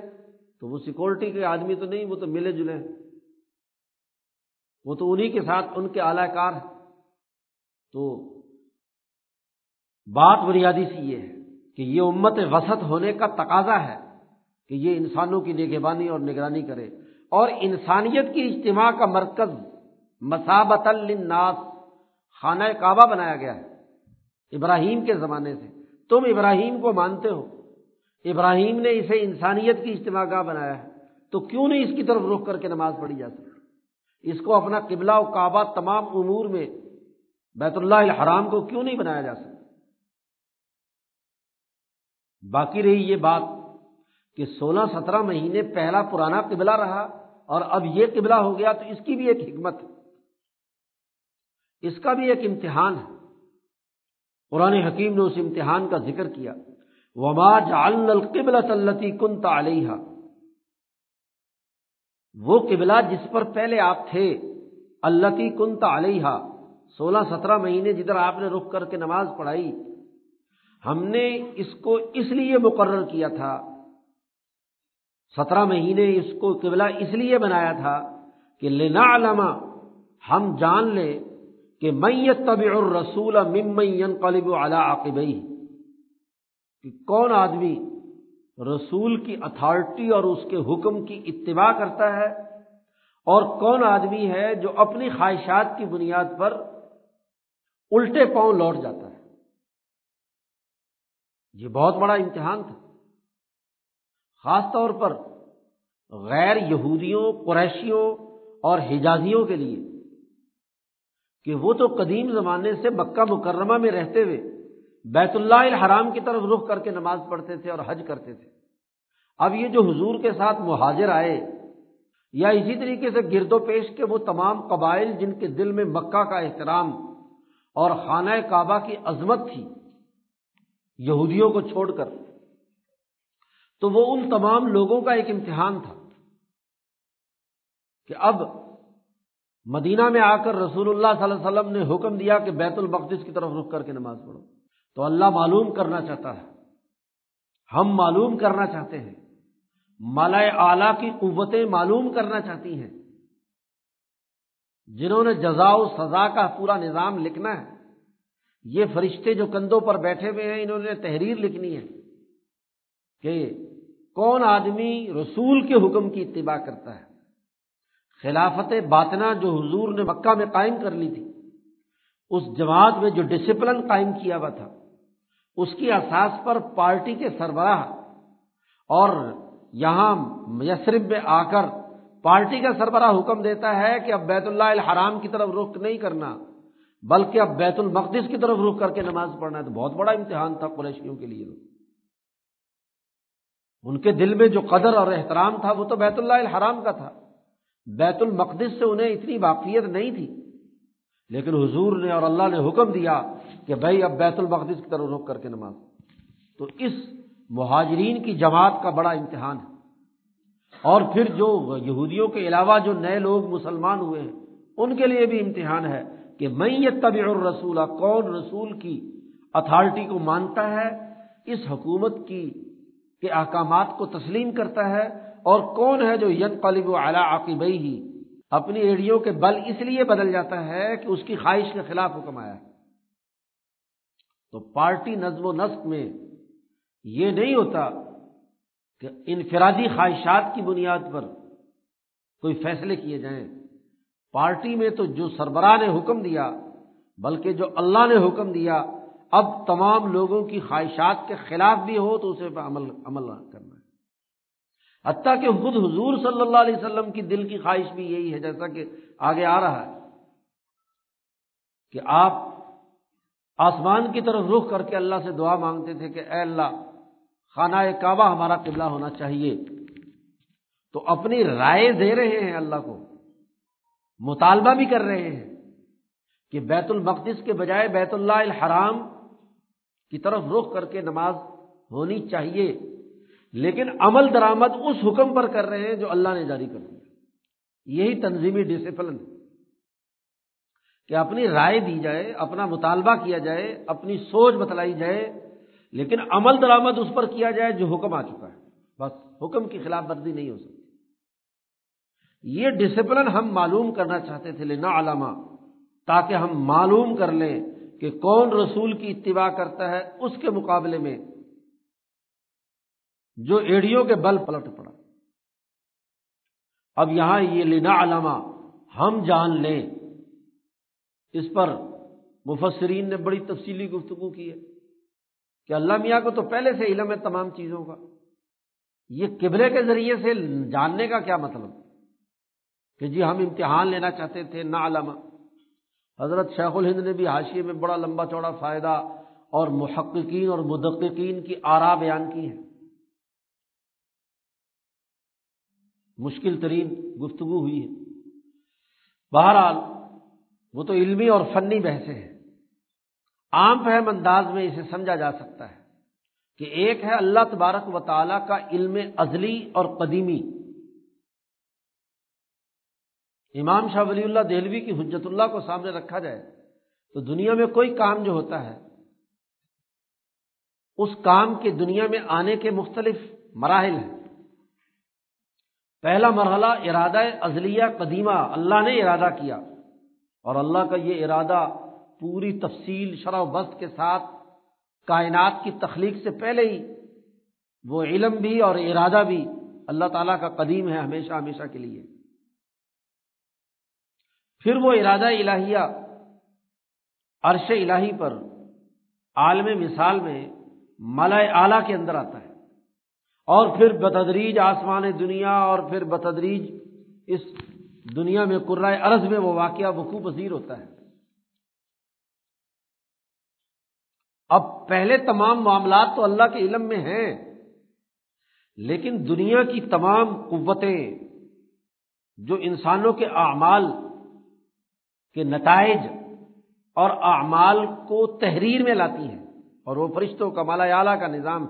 [SPEAKER 2] تو وہ سیکورٹی کے آدمی تو نہیں، وہ تو ملے جلے وہ تو انہیں کے ساتھ ان کے اعلی کار تو بات بنیادی سی یہ ہے کہ یہ امت وسط ہونے کا تقاضا ہے کہ یہ انسانوں کی نگہبانی اور نگرانی کرے۔ اور انسانیت کی اجتماع کا مرکز مسابت الناس خانہ کعبہ بنایا گیا ہے۔ ابراہیم کے زمانے سے۔ تم ابراہیم کو مانتے ہو۔ ابراہیم نے اسے انسانیت کی اجتماع گاہ بنایا ہے، تو کیوں نہیں اس کی طرف رخ کر کے نماز پڑھی جا سکتی؟ اس کو اپنا قبلہ و کعبہ تمام امور میں بیت اللہ الحرام کو کیوں نہیں بنایا جا سکتا؟ باقی رہی یہ بات کہ سولہ سترہ مہینے پہلا پرانا قبلہ رہا اور اب یہ قبلہ ہو گیا تو اس کی بھی ایک حکمت ہے۔ اس کا بھی ایک امتحان ہے۔ قرآن حکیم نے اس امتحان کا ذکر کیا۔ وما جعلنا القبلہ التي كنت علیہ وہ قبلہ جس پر پہلے آپ تھے اللہ کنت علیہ سولہ سترہ مہینے جدھر آپ نے رک کر کے نماز پڑھائی، ہم نے اس کو اس لیے مقرر کیا تھا۔ سترہ مہینے اس کو قبلہ اس لیے بنایا تھا کہ لینا علامہ ہم جان لیں کہ میت طبی الرسول ممین قلب اعلیٰ عقبئی کہ کون آدمی رسول کی اتھارٹی اور اس کے حکم کی اتباع کرتا ہے اور کون آدمی ہے جو اپنی خواہشات کی بنیاد پر الٹے پاؤں لوٹ جاتا ہے؟ یہ بہت بڑا امتحان تھا۔ خاص طور پر غیر یہودیوں، قریشیوں اور حجازیوں کے لیے کہ وہ تو قدیم زمانے سے مکہ مکرمہ میں رہتے ہوئے بیت اللہ الحرام کی طرف رخ کر کے نماز پڑھتے تھے اور حج کرتے تھے۔ اب یہ جو حضور کے ساتھ مہاجر آئے، یا اسی طریقے سے گرد و پیش کے وہ تمام قبائل جن کے دل میں مکہ کا احترام اور خانہ کعبہ کی عظمت تھی، یہودیوں کو چھوڑ کر، تو وہ ان تمام لوگوں کا ایک امتحان تھا کہ اب مدینہ میں آ کر رسول اللہ صلی اللہ علیہ وسلم نے حکم دیا کہ بیت المقدس کی طرف رخ کر کے نماز پڑھو۔ تو اللہ معلوم کرنا چاہتا ہے۔ ہم معلوم کرنا چاہتے ہیں۔ مالا اعلی کی قوتیں معلوم کرنا چاہتی ہیں۔ جنہوں نے جزا و سزا کا پورا نظام لکھنا ہے۔ یہ فرشتے جو کندھوں پر بیٹھے ہوئے ہیں، انہوں نے تحریر لکھنی ہے کہ کون آدمی رسول کے حکم کی اتباع کرتا ہے۔ خلافت باطنا جو حضور نے مکہ میں قائم کر لی تھی، اس جماعت میں جو ڈسپلن قائم کیا ہوا تھا۔ اس کی اساس پر پارٹی کے سربراہ اور یہاں میسرب میں آ کر پارٹی کا سربراہ حکم دیتا ہے کہ اب بیت اللہ الحرام کی طرف رخ نہیں کرنا، بلکہ اب بیت المقدس کی طرف رخ کر کے نماز پڑھنا ہے۔ تو بہت بڑا امتحان تھا قریشیوں کے لیے۔ ان کے دل میں جو قدر اور احترام تھا، وہ تو بیت اللہ الحرام کا تھا۔ بیت المقدس سے انہیں اتنی واقفیت نہیں تھی۔ لیکن حضور نے اور اللہ نے حکم دیا کہ بھائی اب بیت المقدس کی طرف رخ کر کے نماز۔ تو اس مہاجرین کی جماعت کا بڑا امتحان ہے۔ اور پھر جو یہودیوں کے علاوہ جو نئے لوگ مسلمان ہوئے ہیں، ان کے لیے بھی امتحان ہے کہ میں یہ طبی الرسول، کون رسول کی اتھارٹی کو مانتا ہے، اس حکومت کی کے احکامات کو تسلیم کرتا ہے، اور کون ہے جو ین قلب و اعلیٰ عقبئی ہی اپنی ایڑیوں کے بل اس لیے بدل جاتا ہے کہ اس کی خواہش کے خلاف حکم آیا ہے۔ تو پارٹی نظم و نسق میں یہ نہیں ہوتا کہ انفرادی خواہشات کی بنیاد پر کوئی فیصلے کیے جائیں۔ پارٹی میں تو جو سربراہ نے حکم دیا، بلکہ جو اللہ نے حکم دیا، اب تمام لوگوں کی خواہشات کے خلاف بھی ہو تو اسے پہ عمل عمل کرنا ہے۔ حتیٰ کہ خود حضور صلی اللہ علیہ وسلم کی دل کی خواہش بھی یہی ہے، جیسا کہ آگے آ رہا ہے کہ آپ آسمان کی طرف رخ کر کے اللہ سے دعا مانگتے تھے کہ اے اللہ، خانہ کعبہ ہمارا قبلہ ہونا چاہیے۔ تو اپنی رائے دے رہے ہیں اللہ کو، مطالبہ بھی کر رہے ہیں کہ بیت المقدس کے بجائے بیت اللہ الحرام کی طرف رخ کر کے نماز ہونی چاہیے۔ لیکن عمل درآمد اس حکم پر کر رہے ہیں جو اللہ نے جاری کر دیا۔ یہی تنظیمی ڈسپلن کہ اپنی رائے دی جائے، اپنا مطالبہ کیا جائے، اپنی سوچ بتلائی جائے، لیکن عمل درآمد اس پر کیا جائے جو حکم آ چکا ہے۔ بس، حکم کی خلاف ورزی نہیں ہو سکتی۔ یہ ڈسپلن ہم معلوم کرنا چاہتے تھے لینا علامہ تاکہ ہم معلوم کر لیں کہ کون رسول کی اتباع کرتا ہے اس کے مقابلے میں جو ایڑیوں کے بل پلٹ پڑا۔ اب یہاں یہ لینا علامہ ہم جان لیں۔ اس پر مفسرین نے بڑی تفصیلی گفتگو کی ہے کہ اللہ میاں کو تو پہلے سے علم ہے تمام چیزوں کا۔ یہ قبلے کے ذریعے سے جاننے کا کیا مطلب؟ کہ جی ہم امتحان لینا چاہتے تھے نا علامہ حضرت شیخ الہند نے بھی حاشیے میں بڑا لمبا چوڑا فائدہ اور محققین اور مدققین کی آرا بیان کی ہے۔ مشکل ترین گفتگو ہوئی ہے۔ بہرحال وہ تو علمی اور فنی بحثیں ہیں۔ عام فہم انداز میں اسے سمجھا جا سکتا ہے کہ ایک ہے اللہ تبارک و تعالیٰ کا علم ازلی اور قدیمی۔ امام شاہ ولی اللہ دہلوی کی حجت اللہ کو سامنے رکھا جائے تو دنیا میں کوئی کام جو ہوتا ہے، اس کام کے دنیا میں آنے کے مختلف مراحل ہیں۔ پہلا مرحلہ ارادہ ازلیہ قدیمہ، اللہ نے ارادہ کیا۔ اور اللہ کا یہ ارادہ پوری تفصیل شرح و بست کے ساتھ کائنات کی تخلیق سے پہلے ہی، وہ علم بھی اور ارادہ بھی اللہ تعالیٰ کا قدیم ہے ہمیشہ ہمیشہ کے لیے۔ پھر وہ ارادہ الہیہ عرش الہی پر عالم مثال میں ملائے اعلیٰ کے اندر آتا ہے۔ اور پھر بتدریج آسمان دنیا اور پھر بتدریج اس دنیا میں قرائے ارض میں وہ واقعہ وقوع پذیر ہوتا ہے۔ اب پہلے تمام معاملات تو اللہ کے علم میں ہیں، لیکن دنیا کی تمام قوتیں جو انسانوں کے اعمال کے نتائج اور اعمال کو تحریر میں لاتی ہیں، اور وہ فرشتوں کا مالا اعلیٰ کا نظام۔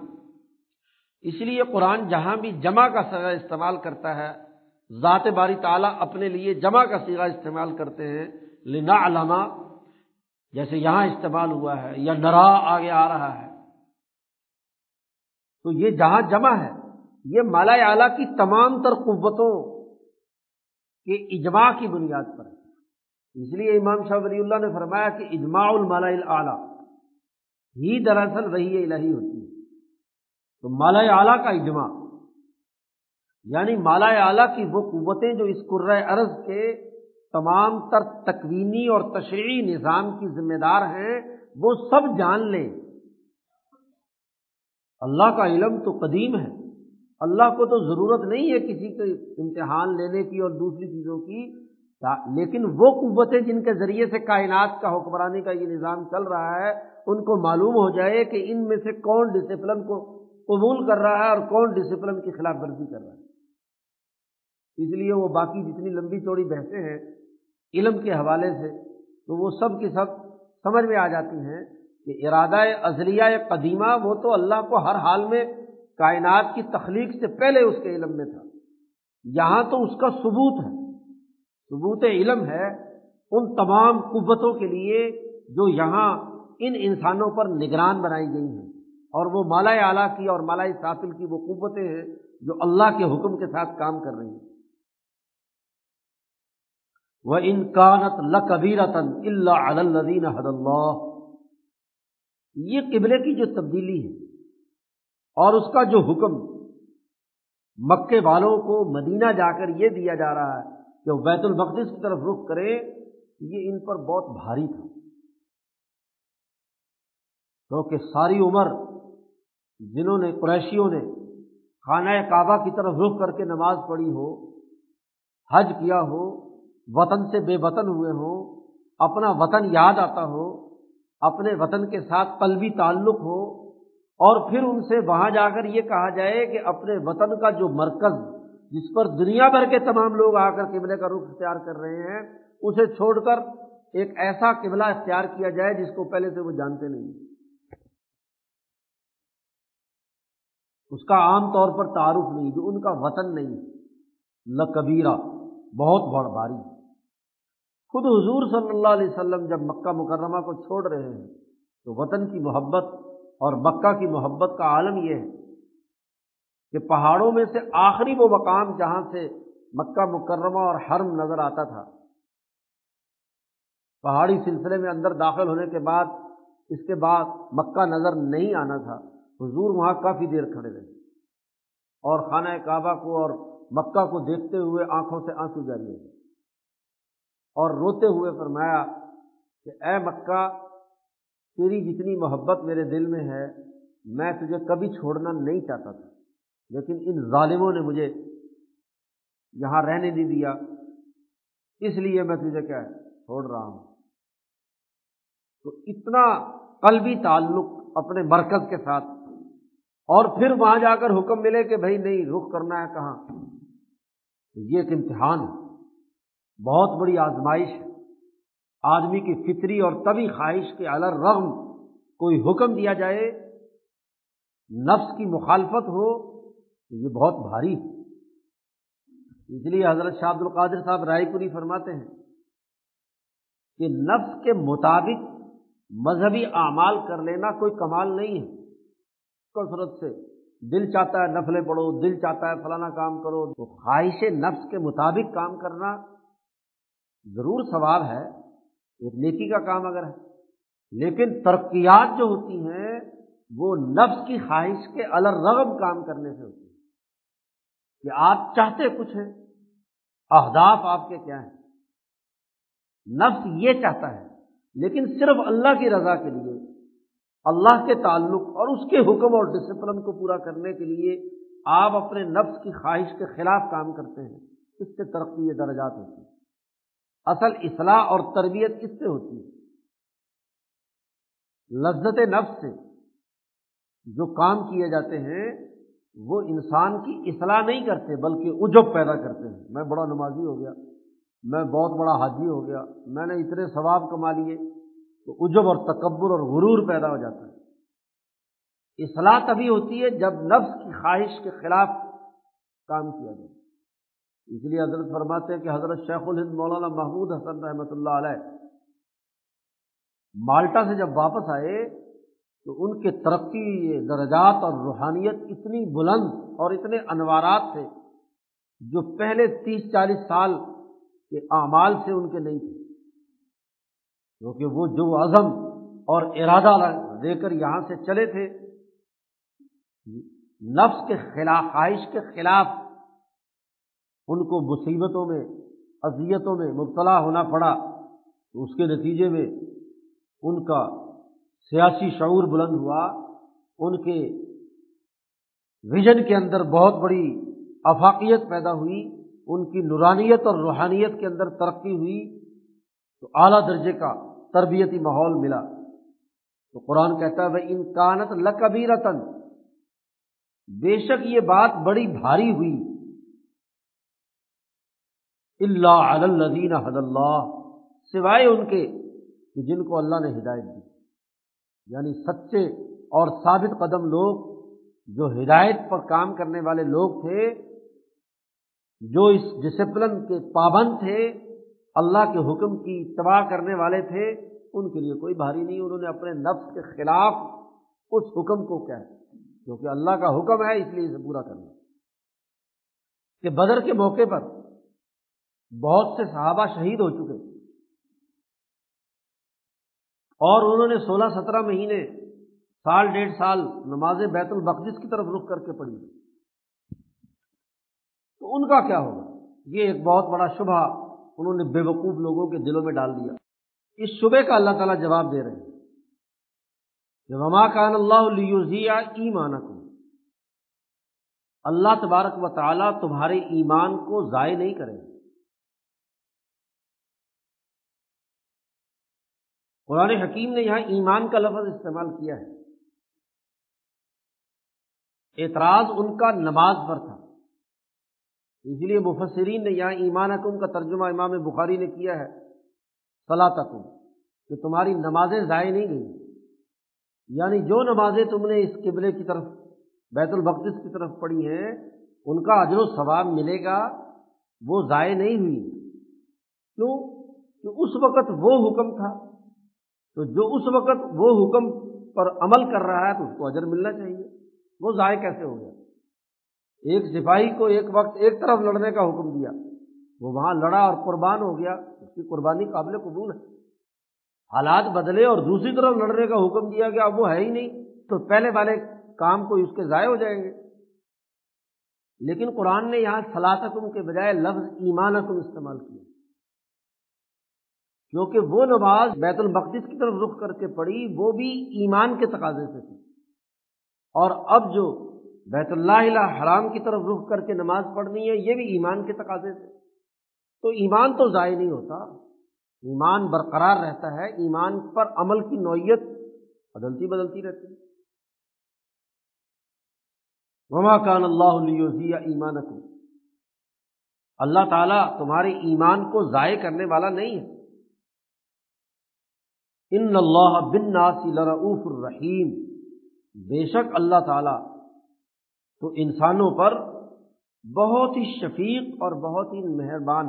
[SPEAKER 2] اس لیے قرآن جہاں بھی جمع کا سزا استعمال کرتا ہے ذات باری تعالیٰ اپنے لیے جمع کا سیگا استعمال کرتے ہیں لنا علامہ جیسے یہاں استعمال ہوا ہے، یا نرا آگے آ رہا ہے۔ تو یہ جہاں جمع ہے، یہ مالا اعلیٰ کی تمام تر قوتوں کے اجماع کی بنیاد پر ہے۔ اس لیے امام شاہ ولی اللہ نے فرمایا کہ اجماع المالا اعلیٰ ہی دراصل وہی الہی ہوتی ہے۔ تو مالا اعلیٰ کا اجماع۔ یعنی مالا اعلیٰ کی وہ قوتیں جو اس ارض کے تمام تر تکوینی اور تشریحی نظام کی ذمہ دار ہیں، وہ سب جان لیں۔ اللہ کا علم تو قدیم ہے۔ اللہ کو تو ضرورت نہیں ہے کسی کے امتحان لینے کی اور دوسری چیزوں کی۔ لیکن وہ قوتیں جن کے ذریعے سے کائنات کا حکمرانی کا یہ نظام چل رہا ہے، ان کو معلوم ہو جائے کہ ان میں سے کون ڈسپلن کو قبول کر رہا ہے اور کون ڈسپلن کی خلاف ورزی کر رہا ہے۔ اس لیے وہ باقی جتنی لمبی چوڑی بحثیں ہیں، علم کے حوالے سے تو وہ سب کی سب سمجھ میں آ جاتی ہیں کہ ارادہ ازلیہ قدیمہ وہ تو اللہ کو ہر حال میں کائنات کی تخلیق سے پہلے اس کے علم میں تھا۔ یہاں تو اس کا ثبوت ہے۔ ثبوت علم ہے ان تمام قوتوں کے لیے جو یہاں ان انسانوں پر نگران بنائی گئی ہیں۔ اور وہ مالا اعلیٰ کی اور مالا سافل کی وہ قوتیں ہیں جو اللہ کے حکم کے ساتھ کام کر رہی ہیں۔ وہ انکانت لکبیرتن اللہ الدین حد اللہ یہ قبلے کی جو تبدیلی ہے اور اس کا جو حکم مکے والوں کو مدینہ جا کر یہ دیا جا رہا ہے کہ وہ بیت المقدس کی طرف رخ کرے، یہ ان پر بہت بھاری تھا۔ کیونکہ ساری عمر جنہوں نے، قریشیوں نے خانہ کعبہ کی طرف رخ کر کے نماز پڑھی ہو، حج کیا ہو وطن سے بے وطن ہوئے ہوں اپنا وطن یاد آتا ہو، اپنے وطن کے ساتھ قلبی تعلق ہو، اور پھر ان سے وہاں جا کر یہ کہا جائے کہ اپنے وطن کا جو مرکز جس پر دنیا بھر کے تمام لوگ آ کر قبلے کا رخ اختیار کر رہے ہیں، اسے چھوڑ کر ایک ایسا قبلہ اختیار کیا جائے جس کو پہلے سے وہ جانتے نہیں اس کا عام طور پر تعارف نہیں، جو ان کا وطن نہیں لکبیرہ بہت بڑ باری خود حضور صلی اللہ علیہ وسلم جب مکہ مکرمہ کو چھوڑ رہے ہیں، تو وطن کی محبت اور مکہ کی محبت کا عالم یہ ہے کہ پہاڑوں میں سے آخری وہ مقام جہاں سے مکہ مکرمہ اور حرم نظر آتا تھا۔ پہاڑی سلسلے میں اندر داخل ہونے کے بعد، اس کے بعد مکہ نظر نہیں آنا تھا۔ حضور وہاں کافی دیر کھڑے رہے۔ اور خانہ کعبہ کو اور مکہ کو دیکھتے ہوئے آنکھوں سے آنسو جاری ہو گئے۔ اور روتے ہوئے فرمایا کہ اے مکہ، تیری جتنی محبت میرے دل میں ہے، میں تجھے کبھی چھوڑنا نہیں چاہتا تھا۔ لیکن ان ظالموں نے مجھے یہاں رہنے نہیں دیا۔ اس لیے میں تجھے کیا چھوڑ رہا ہوں۔ تو اتنا قلبی تعلق اپنے مرکز کے ساتھ۔ اور پھر وہاں جا کر حکم ملے کہ بھائی نہیں، رخ کرنا ہے کہاں؟ یہ ایک امتحان ہے۔ بہت بڑی آزمائش ہے۔ آدمی کی فطری اور طبی خواہش کے الر رغم کوئی حکم دیا جائے، نفس کی مخالفت ہو، تو یہ بہت بھاری ہے۔ اس لیے حضرت شاہ عبد القادر صاحب رائے پوری فرماتے ہیں کہ نفس کے مطابق مذہبی اعمال کر لینا کوئی کمال نہیں ہے۔ کثرت سے دل چاہتا ہے نفلیں پڑھو، دل چاہتا ہے فلانا کام کرو، تو خواہش نفس کے مطابق کام کرنا ضرور ثواب ہے، ایک نیکی کا کام اگر ہے، لیکن ترقیات جو ہوتی ہیں، وہ نفس کی خواہش کے الرغم کام کرنے سے ہوتی ہے کہ آپ چاہتے کچھ ہیں، اہداف آپ کے کیا ہیں؟ نفس یہ چاہتا ہے، لیکن صرف اللہ کی رضا کے لیے، اللہ کے تعلق اور اس کے حکم اور ڈسپلن کو پورا کرنے کے لیے آپ اپنے نفس کی خواہش کے خلاف کام کرتے ہیں۔ اس سے ترقی یہ درجات ہوتی ہیں۔ اصل اصلاح اور تربیت کس سے ہوتی ہے؟ لذت نفس سے۔ جو کام کیے جاتے ہیں، وہ انسان کی اصلاح نہیں کرتے، بلکہ اجب پیدا کرتے ہیں۔ میں بڑا نمازی ہو گیا، میں بہت بڑا حاجی ہو گیا، میں نے اتنے ثواب کما لیے تو اجب اور تکبر اور غرور پیدا ہو جاتا ہے۔ اصلاح تبھی ہوتی ہے جب نفس کی خواہش کے خلاف کام کیا جائے اس لیے حضرت فرماتے ہیں کہ حضرت شیخ الہند مولانا محمود حسن رحمۃ اللہ علیہ مالٹا سے جب واپس آئے تو ان کے ترقی درجات اور روحانیت اتنی بلند اور اتنے انوارات تھے جو پہلے تیس چالیس سال کے اعمال سے ان کے نہیں تھے۔ کیونکہ وہ جو عزم اور ارادہ دے کر یہاں سے چلے تھے، نفس کے خلاف، خواہش کے خلاف ان کو مصیبتوں میں، اذیتوں میں مبتلا ہونا پڑا، تو اس کے نتیجے میں ان کا سیاسی شعور بلند ہوا۔ ان کے ویژن کے اندر بہت بڑی افاقیت پیدا ہوئی، ان کی نورانیت اور روحانیت کے اندر ترقی ہوئی، تو اعلیٰ درجے کا تربیتی ماحول ملا۔ تو قرآن کہتا ہے وہ انکانت لکبی رتن بے شک یہ بات بڑی بھاری ہوئی۔ اللہ الدین حد اللہ، سوائے ان کے کہ جن کو اللہ نے ہدایت دی۔ یعنی سچے اور ثابت قدم لوگ جو ہدایت پر کام کرنے والے لوگ تھے، جو اس ڈسپلن کے پابند تھے، اللہ کے حکم کی اتباع کرنے والے تھے، ان کے لیے کوئی بھاری نہیں، انہوں نے اپنے نفس کے خلاف اس حکم کو کیا کیونکہ اللہ کا حکم ہے، اس لیے اسے پورا کرنا۔ کہ بدر کے موقع پر بہت سے صحابہ شہید ہو چکے۔ اور انہوں نے سولہ سترہ مہینے، سال ڈیڑھ سال نماز بیت البقدس کی طرف رخ کر کے پڑھی۔ تو ان کا کیا ہوگا؟ یہ ایک بہت بڑا شبہ انہوں نے بے وقوف لوگوں کے دلوں میں ڈال دیا۔ اس شبے کا اللہ تعالیٰ جواب دے رہے ہیں۔ کہ وما کان اللہ ایمان کو اللہ تبارک و تعالیٰ تمہارے ایمان کو ضائع نہیں کرے۔ قرآن حکیم نے یہاں ایمان کا لفظ استعمال کیا ہے۔ اعتراض ان کا نماز پر تھا۔ اس لیے مفسرین نے یہاں ایمان حکم کا ترجمہ امام بخاری نے کیا ہے۔ صلاح تکم کہ تمہاری نمازیں ضائع نہیں گئی یعنی جو نمازیں تم نے اس قبلے کی طرف، بیت البقدس کی طرف پڑھی ہیں، ان کا اجر و ثواب ملے گا، وہ ضائع نہیں ہوئی۔ کیوں؟ کہ اس وقت وہ حکم تھا۔ تو جو اس وقت وہ حکم پر عمل کر رہا ہے تو اس کو اجر ملنا چاہیے۔ وہ ضائع کیسے ہو گیا؟ ایک سپاہی کو ایک وقت ایک طرف لڑنے کا حکم دیا، وہ وہاں لڑا اور قربان ہو گیا۔ اس کی قربانی قابل قبول ہے۔ حالات بدلے اور دوسری طرف لڑنے کا حکم دیا گیا، اب وہ ہے ہی نہیں۔ تو پہلے والے کام کو اس کے ضائع ہو جائیں گے۔ لیکن قرآن نے یہاں سلاطم کے بجائے لفظ ایمان استعمال کیا۔ کیونکہ وہ نماز بیت المقدس کی طرف رخ کر کے پڑھی، وہ بھی ایمان کے تقاضے سے تھی۔ اور اب جو بیت اللہ حرام کی طرف رخ کر کے نماز پڑھنی ہے، یہ بھی ایمان کے تقاضے سے۔ تو ایمان تو ضائع نہیں ہوتا، ایمان برقرار رہتا ہے، ایمان پر عمل کی نوعیت بدلتی بدلتی رہتی ہے۔ وما کان اللہ علیہ ایمان اللہ تعالیٰ تمہارے ایمان کو ضائع کرنے والا نہیں ہے۔ ان اللہ بن ناسی لرعوف الرحیم۔ بے شک اللہ تعالی تو انسانوں پر بہت ہی شفیق اور بہت ہی مہربان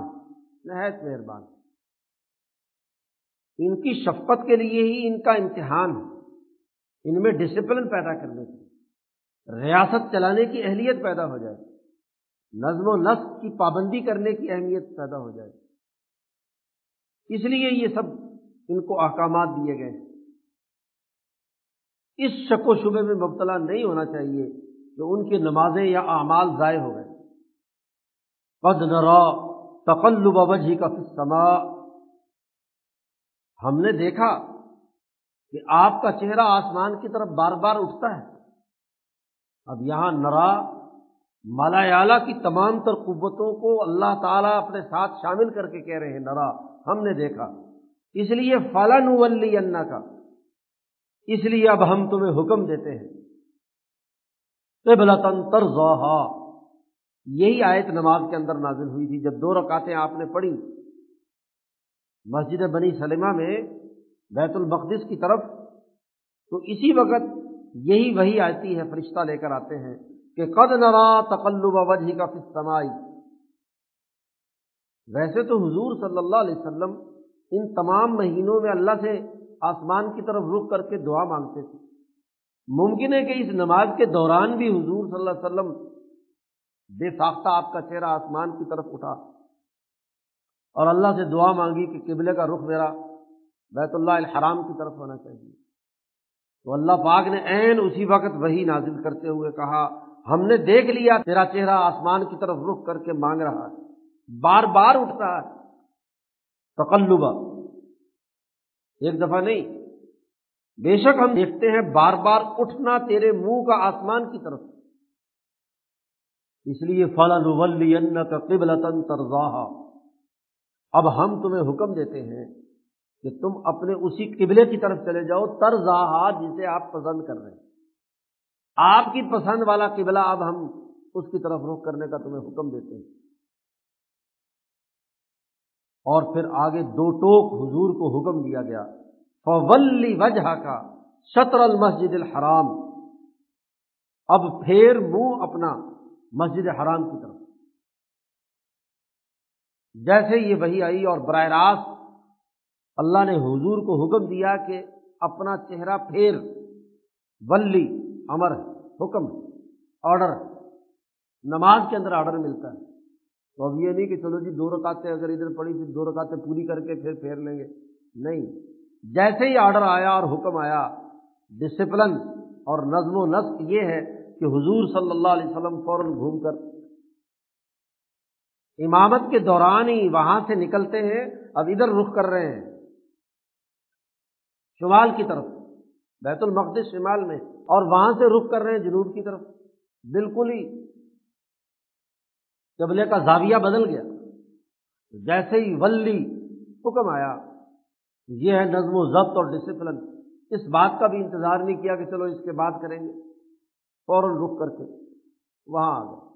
[SPEAKER 2] نہایت مہربان۔ ان کی شفقت کے لیے ہی ان کا امتحان ہے۔ ان میں ڈسپلن پیدا کرنے کی، ریاست چلانے کی اہلیت پیدا ہو جائے، نظم و نسق کی پابندی کرنے کی اہمیت پیدا ہو جائے۔ اس لیے یہ سب ان کو احکامات دیے گئے۔ اس شک و شبے میں مبتلا نہیں ہونا چاہیے کہ ان کی نمازیں یا اعمال ضائع ہو گئے۔ قد نرا تقلب وجہ کا سما ہم نے دیکھا کہ آپ کا چہرہ آسمان کی طرف بار بار اٹھتا ہے۔ اب یہاں نرا مالا کی تمام تر قوتوں کو اللہ تعالیٰ اپنے ساتھ شامل کر کے کہہ رہے ہیں، نرا ہم نے دیکھا۔ اس لیے فلاں ولی اللہ کا اس لیے اب ہم تمہیں حکم دیتے ہیں۔ یہی آیت نماز کے اندر نازل ہوئی تھی، جب دو رکعتیں آپ نے پڑھی۔ مسجد بنی سلمہ میں بیت المقدس کی طرف۔ تو اسی وقت یہی وہی آتی ہے، فرشتہ لے کر آتے ہیں کہ قد نرا تقلب وجہ کا فسمائی ویسے تو حضور صلی اللہ علیہ وسلم ان تمام مہینوں میں اللہ سے آسمان کی طرف رخ کر کے دعا مانگتے تھے۔ ممکن ہے کہ اس نماز کے دوران بھی حضور صلی اللہ علیہ وسلم بے ساختہ آپ کا چہرہ آسمان کی طرف اٹھا اور اللہ سے دعا مانگی کہ قبلے کا رخ میرا بیت اللہ الحرام کی طرف ہونا چاہیے۔ تو اللہ پاک نے عین اسی وقت وہی نازل کرتے ہوئے کہا، ہم نے دیکھ لیا تیرا چہرہ آسمان کی طرف رخ کر کے مانگ رہا ہے، بار بار اٹھتا ہے۔ تقلبہ ایک دفعہ نہیں۔ بے شک ہم دیکھتے ہیں بار بار اٹھنا تیرے منہ کا آسمان کی طرف۔ اس لیے فلاں کا قبل ترزا اب ہم تمہیں حکم دیتے ہیں کہ تم اپنے اسی قبلے کی طرف چلے جاؤ ترزا جسے آپ پسند کر رہے ہیں۔ آپ کی پسند والا قبلہ اب ہم اس کی طرف رخ کرنے کا تمہیں حکم دیتے ہیں۔ اور پھر آگے دو ٹوک حضور کو حکم دیا گیا۔ فولی وجہ کا شطر المسجد الحرام۔ اب پھر منہ اپنا مسجد حرام کی طرف۔ جیسے یہ وہی آئی اور براہ راست اللہ نے حضور کو حکم دیا کہ اپنا چہرہ پھیر۔ ولی امر، حکم، آرڈر۔ نماز کے اندر آرڈر ملتا ہے۔ تو اب یہ نہیں کہ چلو جی دو رکاتے اگر ادھر پڑی تھی دو رکاتے پوری کر کے پھر پھیر لیں گے۔ نہیں۔ جیسے ہی آرڈر آیا اور حکم آیا ڈسپلن اور نظم و نسق یہ ہے کہ حضور صلی اللہ علیہ وسلم فوراً گھوم کر امامت کے دوران ہی وہاں سے نکلتے ہیں۔ اب ادھر رخ کر رہے ہیں۔ شمال کی طرف، بیت المقدس شمال میں، اور وہاں سے رخ کر رہے ہیں جنوب کی طرف۔ بالکل ہی قبلے کا زاویہ بدل گیا۔ جیسے ہی ولی حکم آیا، یہ ہے نظم و ضبط اور ڈسپلن اس بات کا بھی انتظار نہیں کیا کہ چلو اس کے بعد کریں گے۔ فوراً رک کر کے وہاں آ گئے۔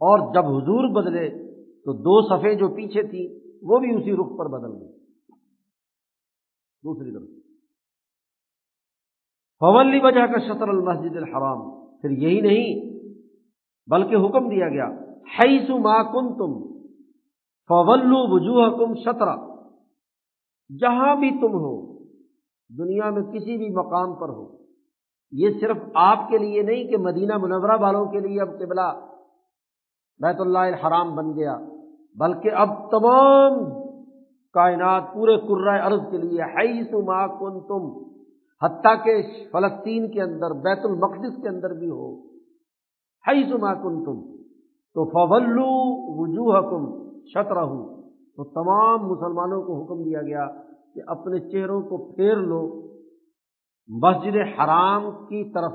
[SPEAKER 2] اور جب حضور بدلے تو دو صفحے جو پیچھے تھی وہ بھی اسی رخ پر بدل گئی دوسری طرف۔ فولی وجہ کا شطر المسجد الحرام۔ پھر یہی نہیں، بلکہ حکم دیا گیا، حیث ما کن تم فولو وجوہ کم شطرا، جہاں بھی تم ہو، دنیا میں کسی بھی مقام پر ہو، یہ صرف آپ کے لیے نہیں کہ مدینہ منورہ والوں کے لیے اب قبلہ بیت اللہ الحرام بن گیا، بلکہ اب تمام کائنات پورے ارض کے لیے حیث ما کن تم حتیٰ کہ فلسطین کے اندر، بیت المقدس کے اندر بھی ہو۔ حیث ما کن تم تو فولو وجوہ کم شطرہ تو تمام مسلمانوں کو حکم دیا گیا کہ اپنے چہروں کو پھیر لو۔ مسجد حرام کی طرف۔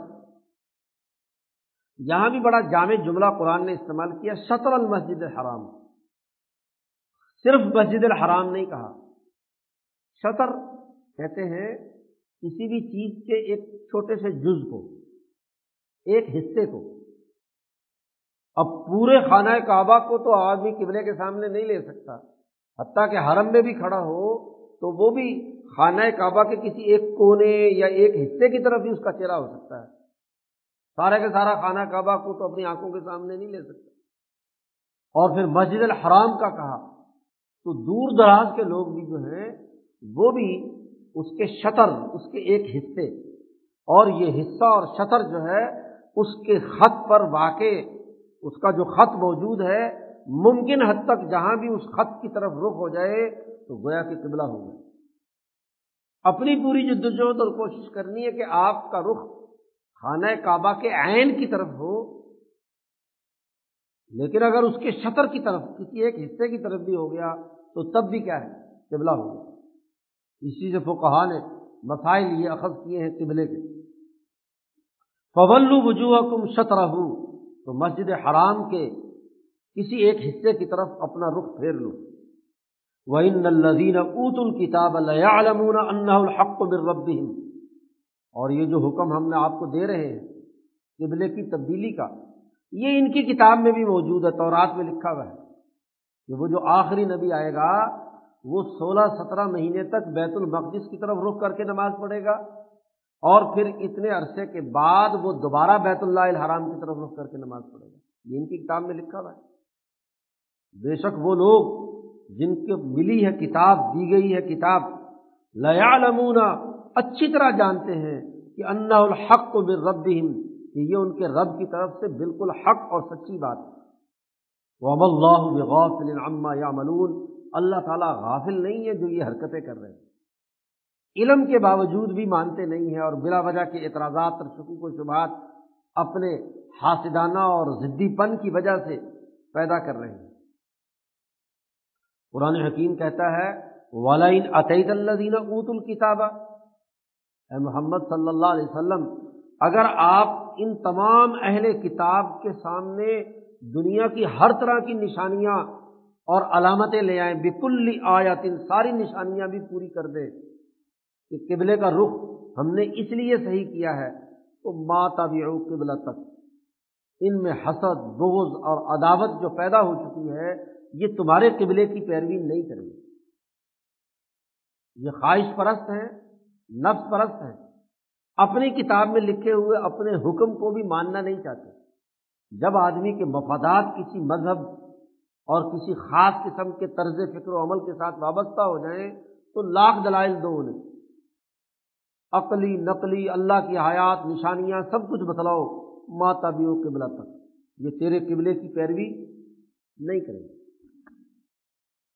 [SPEAKER 2] یہاں بھی بڑا جامع جملہ قرآن نے استعمال کیا، شطر المسجد الحرام۔ صرف مسجد الحرام نہیں کہا، شطر کہتے ہیں کسی بھی چیز کے ایک چھوٹے سے جز کو، ایک حصے کو۔ اب پورے خانہ کعبہ کو تو آدمی قبلے کے سامنے نہیں لے سکتا، حتیٰ کہ حرم میں بھی کھڑا ہو تو وہ بھی خانہ کعبہ کے کسی ایک کونے یا ایک حصے کی طرف بھی اس کا چہرہ ہو سکتا ہے۔ سارے کے سارا خانہ کعبہ کو تو اپنی آنکھوں کے سامنے نہیں لے سکتا۔ اور پھر مسجد الحرام کا کہا، تو دور دراز کے لوگ بھی جو ہیں، وہ بھی اس کے شطر، اس کے ایک حصے۔ اور یہ حصہ اور شطر جو ہے، اس کے خط پر واقع، اس کا جو خط موجود ہے، ممکن حد تک جہاں بھی اس خط کی طرف رخ ہو جائے، تو گویا کہ قبلہ ہو گئے اپنی پوری جدوجہد اور کوشش کرنی ہے کہ آپ کا رخ خانہ کعبہ کے عین کی طرف ہو۔ لیکن اگر اس کے شطر کی طرف، کسی ایک حصے کی طرف بھی ہو گیا، تو تب بھی کیا ہے؟ قبلہ ہو گیا۔ اسی سے فقہا نے مسائل یہ اخذ کیے ہیں قبلے کے۔ فولو وجوہ کم شطرہ تو مسجد حرام کے کسی ایک حصے کی طرف اپنا رخ پھیر لو۔ وہ الزین اوت الکتاب اللہ الحق رب اور یہ جو حکم ہم نے آپ کو دے رہے ہیں، قبلے کی تبدیلی کا، یہ ان کی کتاب میں بھی موجود ہے، تورات میں لکھا ہوا ہے کہ وہ جو آخری نبی آئے گا وہ سولہ سترہ مہینے تک بیت المقدس کی طرف رخ کر کے نماز پڑھے گا اور پھر اتنے عرصے کے بعد وہ دوبارہ بیت اللہ الحرام کی طرف رخ کر کے نماز پڑھے گا۔ یہ ان کی کتاب میں لکھا ہوا ہے۔ بے شک وہ لوگ جن کے ملی ہے کتاب، دی گئی ہے کتاب لیا نمونہ اچھی طرح جانتے ہیں کہ انا الحق کو رب کہ یہ ان کے رب کی طرف سے بالکل حق اور سچی بات ہے۔ وہ اللہ غافل عما یا ملون اللہ تعالیٰ غافل نہیں ہے جو یہ حرکتیں کر رہے ہیں۔ علم کے باوجود بھی مانتے نہیں ہیں اور بلا وجہ کے اعتراضات اور شکوک و شبہات اپنے حاسدانہ اور ضدی پن کی وجہ سے پیدا کر رہے ہیں۔ قرآن حکیم کہتا ہے والین عطید اللہ دینا اوت الکتابہ اے محمد صلی اللہ علیہ وسلم، اگر آپ ان تمام اہل کتاب کے سامنے دنیا کی ہر طرح کی نشانیاں اور علامتیں لے آئیں۔ بکل آیات ان ساری نشانیاں بھی پوری کر دیں کہ قبلے کا رخ ہم نے اس لیے صحیح کیا ہے۔ تو ماتا بھی قبلہ تک ان میں حسد، بغض اور عداوت جو پیدا ہو چکی ہے، یہ تمہارے قبلے کی پیروی نہیں کریں گے۔ یہ خواہش پرست ہیں، نفس پرست ہیں۔ اپنی کتاب میں لکھے ہوئے اپنے حکم کو بھی ماننا نہیں چاہتے۔ جب آدمی کے مفادات کسی مذہب اور کسی خاص قسم کے طرز فکر و عمل کے ساتھ وابستہ ہو جائیں تو لاکھ دلائل دو انہیں۔ عقلی، نقلی، اللہ کی حیات، نشانیاں، سب کچھ بتلاؤ ماتا بھی ہو قبلہ تک۔ یہ تیرے قبلے کی پیروی نہیں کریں گے۔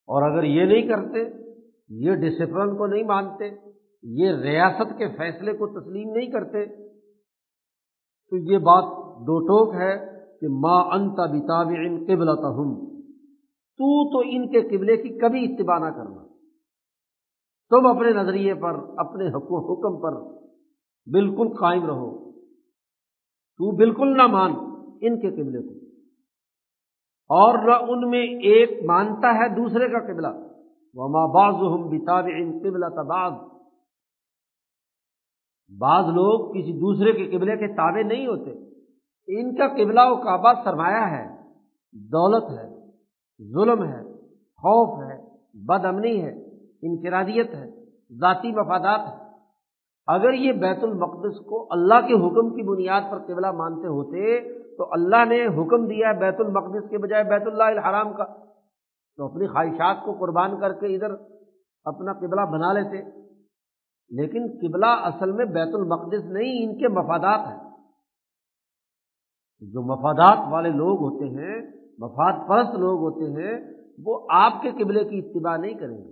[SPEAKER 2] اور اگر یہ نہیں کرتے، یہ ڈسپلن کو نہیں مانتے، یہ ریاست کے فیصلے کو تسلیم نہیں کرتے، تو یہ بات دو ٹوک ہے کہ ماں انتا بتاب ان قبل تو تو ان کے قبلے کی کبھی اتباع نہ کرنا۔ تم اپنے نظریے پر، اپنے حکم پر بالکل قائم رہو۔ تو بالکل نہ مان ان کے قبلے کو۔ اور نہ ان میں ایک مانتا ہے دوسرے کا قبلہ۔ وہ ماں باز ہم بتاب ان قبلہ تباز بعض لوگ کسی دوسرے کے قبلے کے تابع نہیں ہوتے۔ ان کا قبلہ و کعبہ سرمایہ ہے، دولت ہے۔ ظلم ہے، خوف ہے بد امنی ہے، انفرادیت ہے، ذاتی مفادات ہے اگر یہ بیت المقدس کو اللہ کے حکم کی بنیاد پر قبلہ مانتے ہوتے، تو اللہ نے حکم دیا بیت المقدس کے بجائے بیت اللہ الحرام کا۔ تو اپنی خواہشات کو قربان کر کے ادھر اپنا قبلہ بنا لیتے۔ لیکن قبلہ اصل میں بیت المقدس نہیں، ان کے مفادات ہیں۔ جو مفادات والے لوگ ہوتے ہیں مفاد پرست لوگ ہوتے ہیں، وہ آپ کے قبلے کی اتباع نہیں کریں گے۔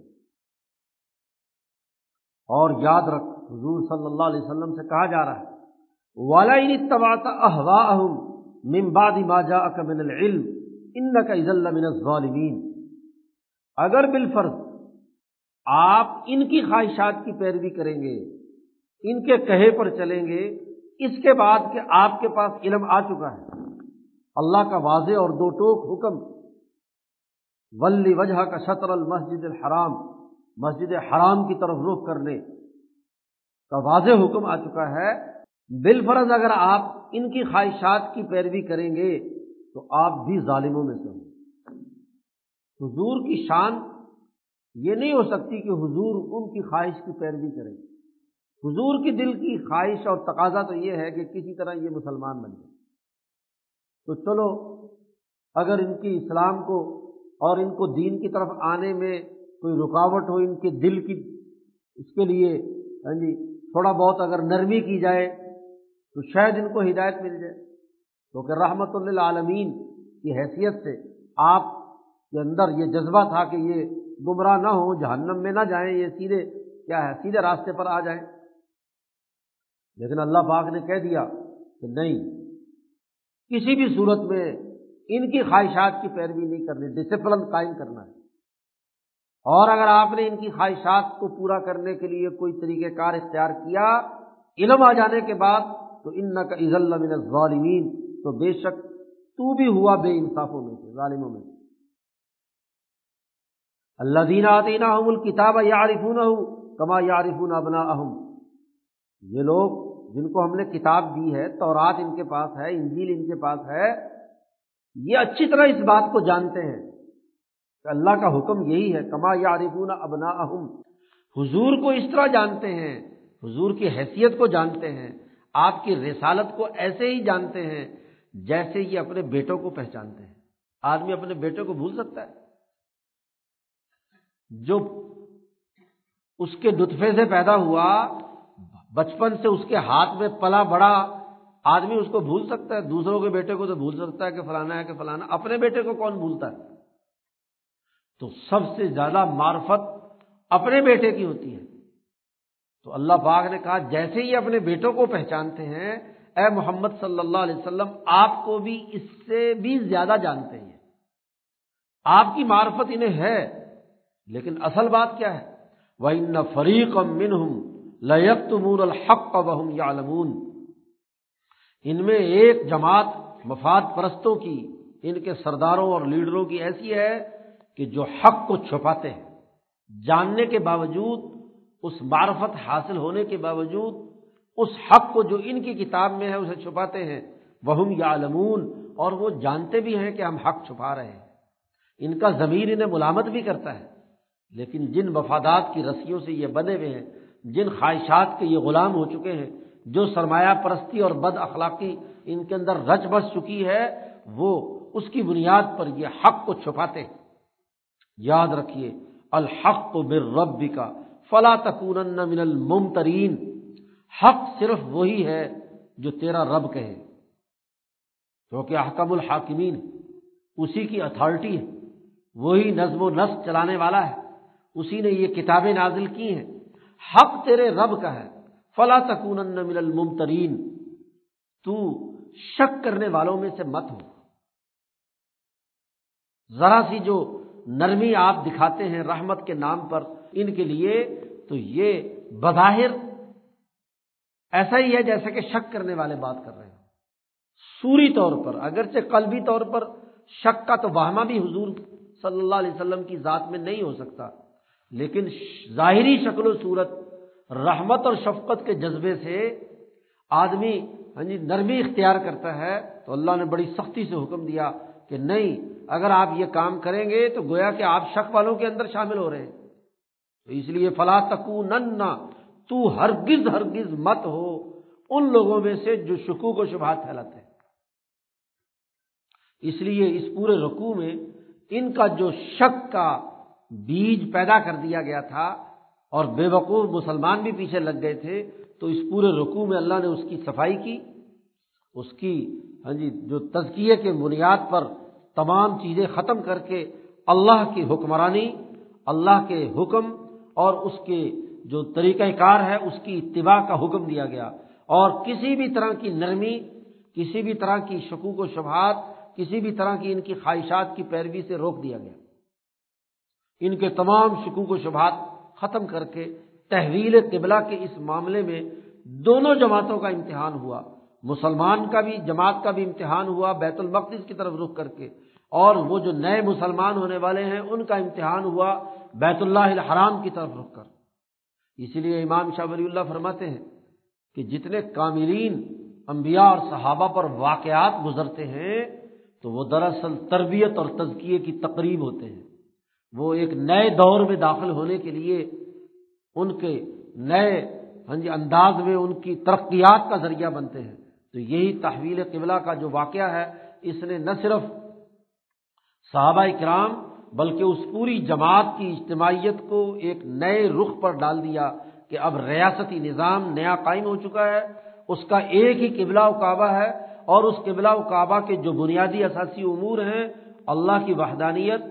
[SPEAKER 2] اور یاد رکھ، حضور صلی اللہ علیہ وسلم سے کہا جا رہا ہے والا ان احوا اہم ماجا اکمن العلم ان کا عزل من الظالمین اگر بالفرض آپ ان کی خواہشات کی پیروی کریں گے، ان کے کہے پر چلیں گے، اس کے بعد کہ آپ کے پاس علم آ چکا ہے۔ اللہ کا واضح اور دو ٹوک حکم ولی وجہ کا شطر المسجد الحرام، مسجد حرام کی طرف رخ کرنے کا واضح حکم آ چکا ہے۔ بالفرض اگر آپ ان کی خواہشات کی پیروی کریں گے، تو آپ بھی ظالموں میں سے ہوں۔ حضور کی شان یہ نہیں ہو سکتی کہ حضور ان کی خواہش کی پیروی کرے حضور کی دل کی خواہش اور تقاضا تو یہ ہے کہ کسی طرح یہ مسلمان بن جائے۔ تو چلو، اگر ان کی اسلام کو اور ان کو دین کی طرف آنے میں کوئی رکاوٹ ہو، ان کے دل کی، اس کے لیے ہاں جی تھوڑا بہت اگر نرمی کی جائے تو شاید ان کو ہدایت مل جائے۔ کیونکہ رحمت اللہ عالمین کی حیثیت سے آپ کے اندر یہ جذبہ تھا کہ یہ گمراہ نہ ہوں، جہنم میں نہ جائیں، یہ سیدھے، کیا ہے، سیدھے راستے پر آ جائیں۔ لیکن اللہ پاک نے کہہ دیا کہ نہیں کسی بھی صورت میں ان کی خواہشات کی پیروی نہیں کرنی ڈسپلن قائم کرنا ہے۔ اور اگر آپ نے ان کی خواہشات کو پورا کرنے کے لیے کوئی طریقہ کار اختیار کیا، علم آ جانے کے بعد تو ان کا عز من ظالمین تو بے شک تو بھی ہوا بے انصافوں میں سے، ظالموں میں سے۔ اللہ دینا دینا الکتاب یارفون ہوں کما یارفون ابنا اہم یہ لوگ جن کو ہم نے کتاب دی ہے، تورات ان کے پاس ہے، انجیل ان کے پاس ہے، یہ اچھی طرح اس بات کو جانتے ہیں کہ اللہ کا حکم یہی ہے، کما یارفون ابنا اہم حضور کو اس طرح جانتے ہیں، حضور کی حیثیت کو جانتے ہیں، آپ کی رسالت کو ایسے ہی جانتے ہیں جیسے یہ اپنے بیٹوں کو پہچانتے ہیں۔ آدمی اپنے بیٹے کو بھول سکتا ہے۔ جو اس کے نطفے سے پیدا ہوا بچپن سے اس کے ہاتھ میں پلا بڑا آدمی اس کو بھول سکتا ہے، دوسروں کے بیٹے کو تو بھول سکتا ہے کہ فلانا ہے کہ فلانا، اپنے بیٹے کو کون بھولتا ہے؟ تو سب سے زیادہ معرفت اپنے بیٹے کی ہوتی ہے۔ تو اللہ پاک نے کہا، جیسے ہی اپنے بیٹوں کو پہچانتے ہیں، اے محمد صلی اللہ علیہ وسلم، آپ کو بھی اس سے بھی زیادہ جانتے ہیں۔ آپ کی معرفت انہیں ہے، لیکن اصل بات کیا ہے؟ وہ ان فریق امن ہوں لیت مور الحق بہم یا ان میں ایک جماعت مفاد پرستوں کی، ان کے سرداروں اور لیڈروں کی ایسی ہے کہ جو حق کو چھپاتے ہیں۔ جاننے کے باوجود، اس معرفت حاصل ہونے کے باوجود، اس حق کو جو ان کی کتاب میں ہے، اسے چھپاتے ہیں۔ وہ یا اور وہ جانتے بھی ہیں کہ ہم حق چھپا رہے ہیں۔ ان کا ضمیر انہیں ملامت بھی کرتا ہے، لیکن جن مفادات کی رسیوں سے یہ بنے ہوئے ہیں جن خواہشات کے یہ غلام ہو چکے ہیں، جو سرمایہ پرستی اور بد اخلاقی ان کے اندر رچ بس چکی ہے، وہ اس کی بنیاد پر یہ حق کو چھپاتے ہیں۔ یاد رکھیے، الحق بر رب کا فلا تکون من الممترین۔ حق صرف وہی ہے جو تیرا رب کہے۔ کیونکہ حکم الحاکمین اسی کی اتھارٹی ہے، وہی نظم و نسق چلانے والا ہے۔ اسی نے یہ کتابیں نازل کی ہیں۔ حق تیرے رب کا ہے۔ فلا تکون من الممترین۔ تو شک کرنے والوں میں سے مت ہو۔ ذرا سی جو نرمی آپ دکھاتے ہیں رحمت کے نام پر ان کے لیے، تو یہ بظاہر ایسا ہی ہے جیسے کہ شک کرنے والے بات کر رہے ہیں۔ سوری طور پر، اگرچہ قلبی طور پر شک کا تو واہمہ بھی حضور صلی اللہ علیہ وسلم کی ذات میں نہیں ہو سکتا۔ لیکن ظاہری شکل و صورت، رحمت اور شفقت کے جذبے سے آدمی ہاں جی نرمی اختیار کرتا ہے، تو اللہ نے بڑی سختی سے حکم دیا کہ نہیں، اگر آپ یہ کام کریں گے تو گویا کہ آپ شک والوں کے اندر شامل ہو رہے ہیں۔ تو اس لیے فلا تکو نن تو ہرگز ہرگز مت ہو ان لوگوں میں سے جو شکو کو شبہات پھیلاتے ہیں۔ اس لیے اس پورے رقو میں ان کا جو شک کا بیج پیدا کر دیا گیا تھا اور بے وقوف مسلمان بھی پیچھے لگ گئے تھے، تو اس پورے رقو میں اللہ نے اس کی صفائی کی، اس کی ہاں جی جو تزکیے کے بنیاد پر تمام چیزیں ختم کر کے اللہ کی حکمرانی، اللہ کے حکم اور اس کے جو طریقہ کار ہے، اس کی اتباع کا حکم دیا گیا۔ اور کسی بھی طرح کی نرمی، کسی بھی طرح کی شکوک و شبہات، کسی بھی طرح کی ان کی خواہشات کی پیروی سے روک دیا گیا۔ ان کے تمام شکوک و شبہات ختم کر کے تحویل قبلہ کے اس معاملے میں دونوں جماعتوں کا امتحان ہوا۔ مسلمان کا بھی، جماعت کا بھی امتحان ہوا، بیت المقدس کی طرف رخ کر کے۔ اور وہ جو نئے مسلمان ہونے والے ہیں، ان کا امتحان ہوا بیت اللہ الحرام کی طرف رخ کر۔ اسی لیے امام شاہ ولی اللہ فرماتے ہیں کہ جتنے کامرین انبیاء اور صحابہ پر واقعات گزرتے ہیں، تو وہ دراصل تربیت اور تزکیے کی تقریب ہوتے ہیں۔ وہ ایک نئے دور میں داخل ہونے کے لیے ان کے نئے ہاں جی انداز میں ان کی ترقیات کا ذریعہ بنتے ہیں۔ تو یہی تحویل قبلہ کا جو واقعہ ہے، اس نے نہ صرف صحابہ کرام بلکہ اس پوری جماعت کی اجتماعیت کو ایک نئے رخ پر ڈال دیا کہ اب ریاستی نظام نیا قائم ہو چکا ہے۔ اس کا ایک ہی قبلہ و کعبہ ہے اور اس قبلہ و کعبہ کے جو بنیادی اثاثی امور ہیں، اللہ کی وحدانیت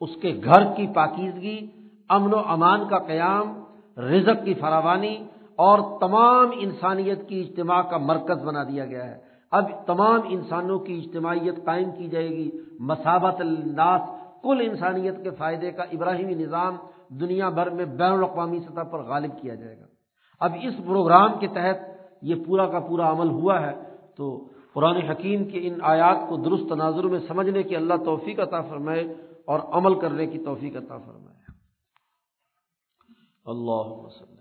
[SPEAKER 2] اس کے گھر کی پاکیزگی، امن و امان کا قیام، رزق کی فراوانی اور تمام انسانیت کی اجتماع کا مرکز بنا دیا گیا ہے۔ اب تمام انسانوں کی اجتماعیت قائم کی جائے گی۔ مسابت الناس، کل انسانیت کے فائدے کا ابراہیمی نظام دنیا بھر میں بین الاقوامی سطح پر غالب کیا جائے گا۔ اب اس پروگرام کے تحت یہ پورا کا پورا عمل ہوا ہے تو قرآن حکیم کے ان آیات کو درست تناظر میں سمجھنے کی اللہ توفیق عطا فرمائے۔ اور عمل کرنے کی توفیق عطا فرمائے۔ اللہ وسلم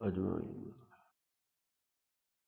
[SPEAKER 2] اجمعین۔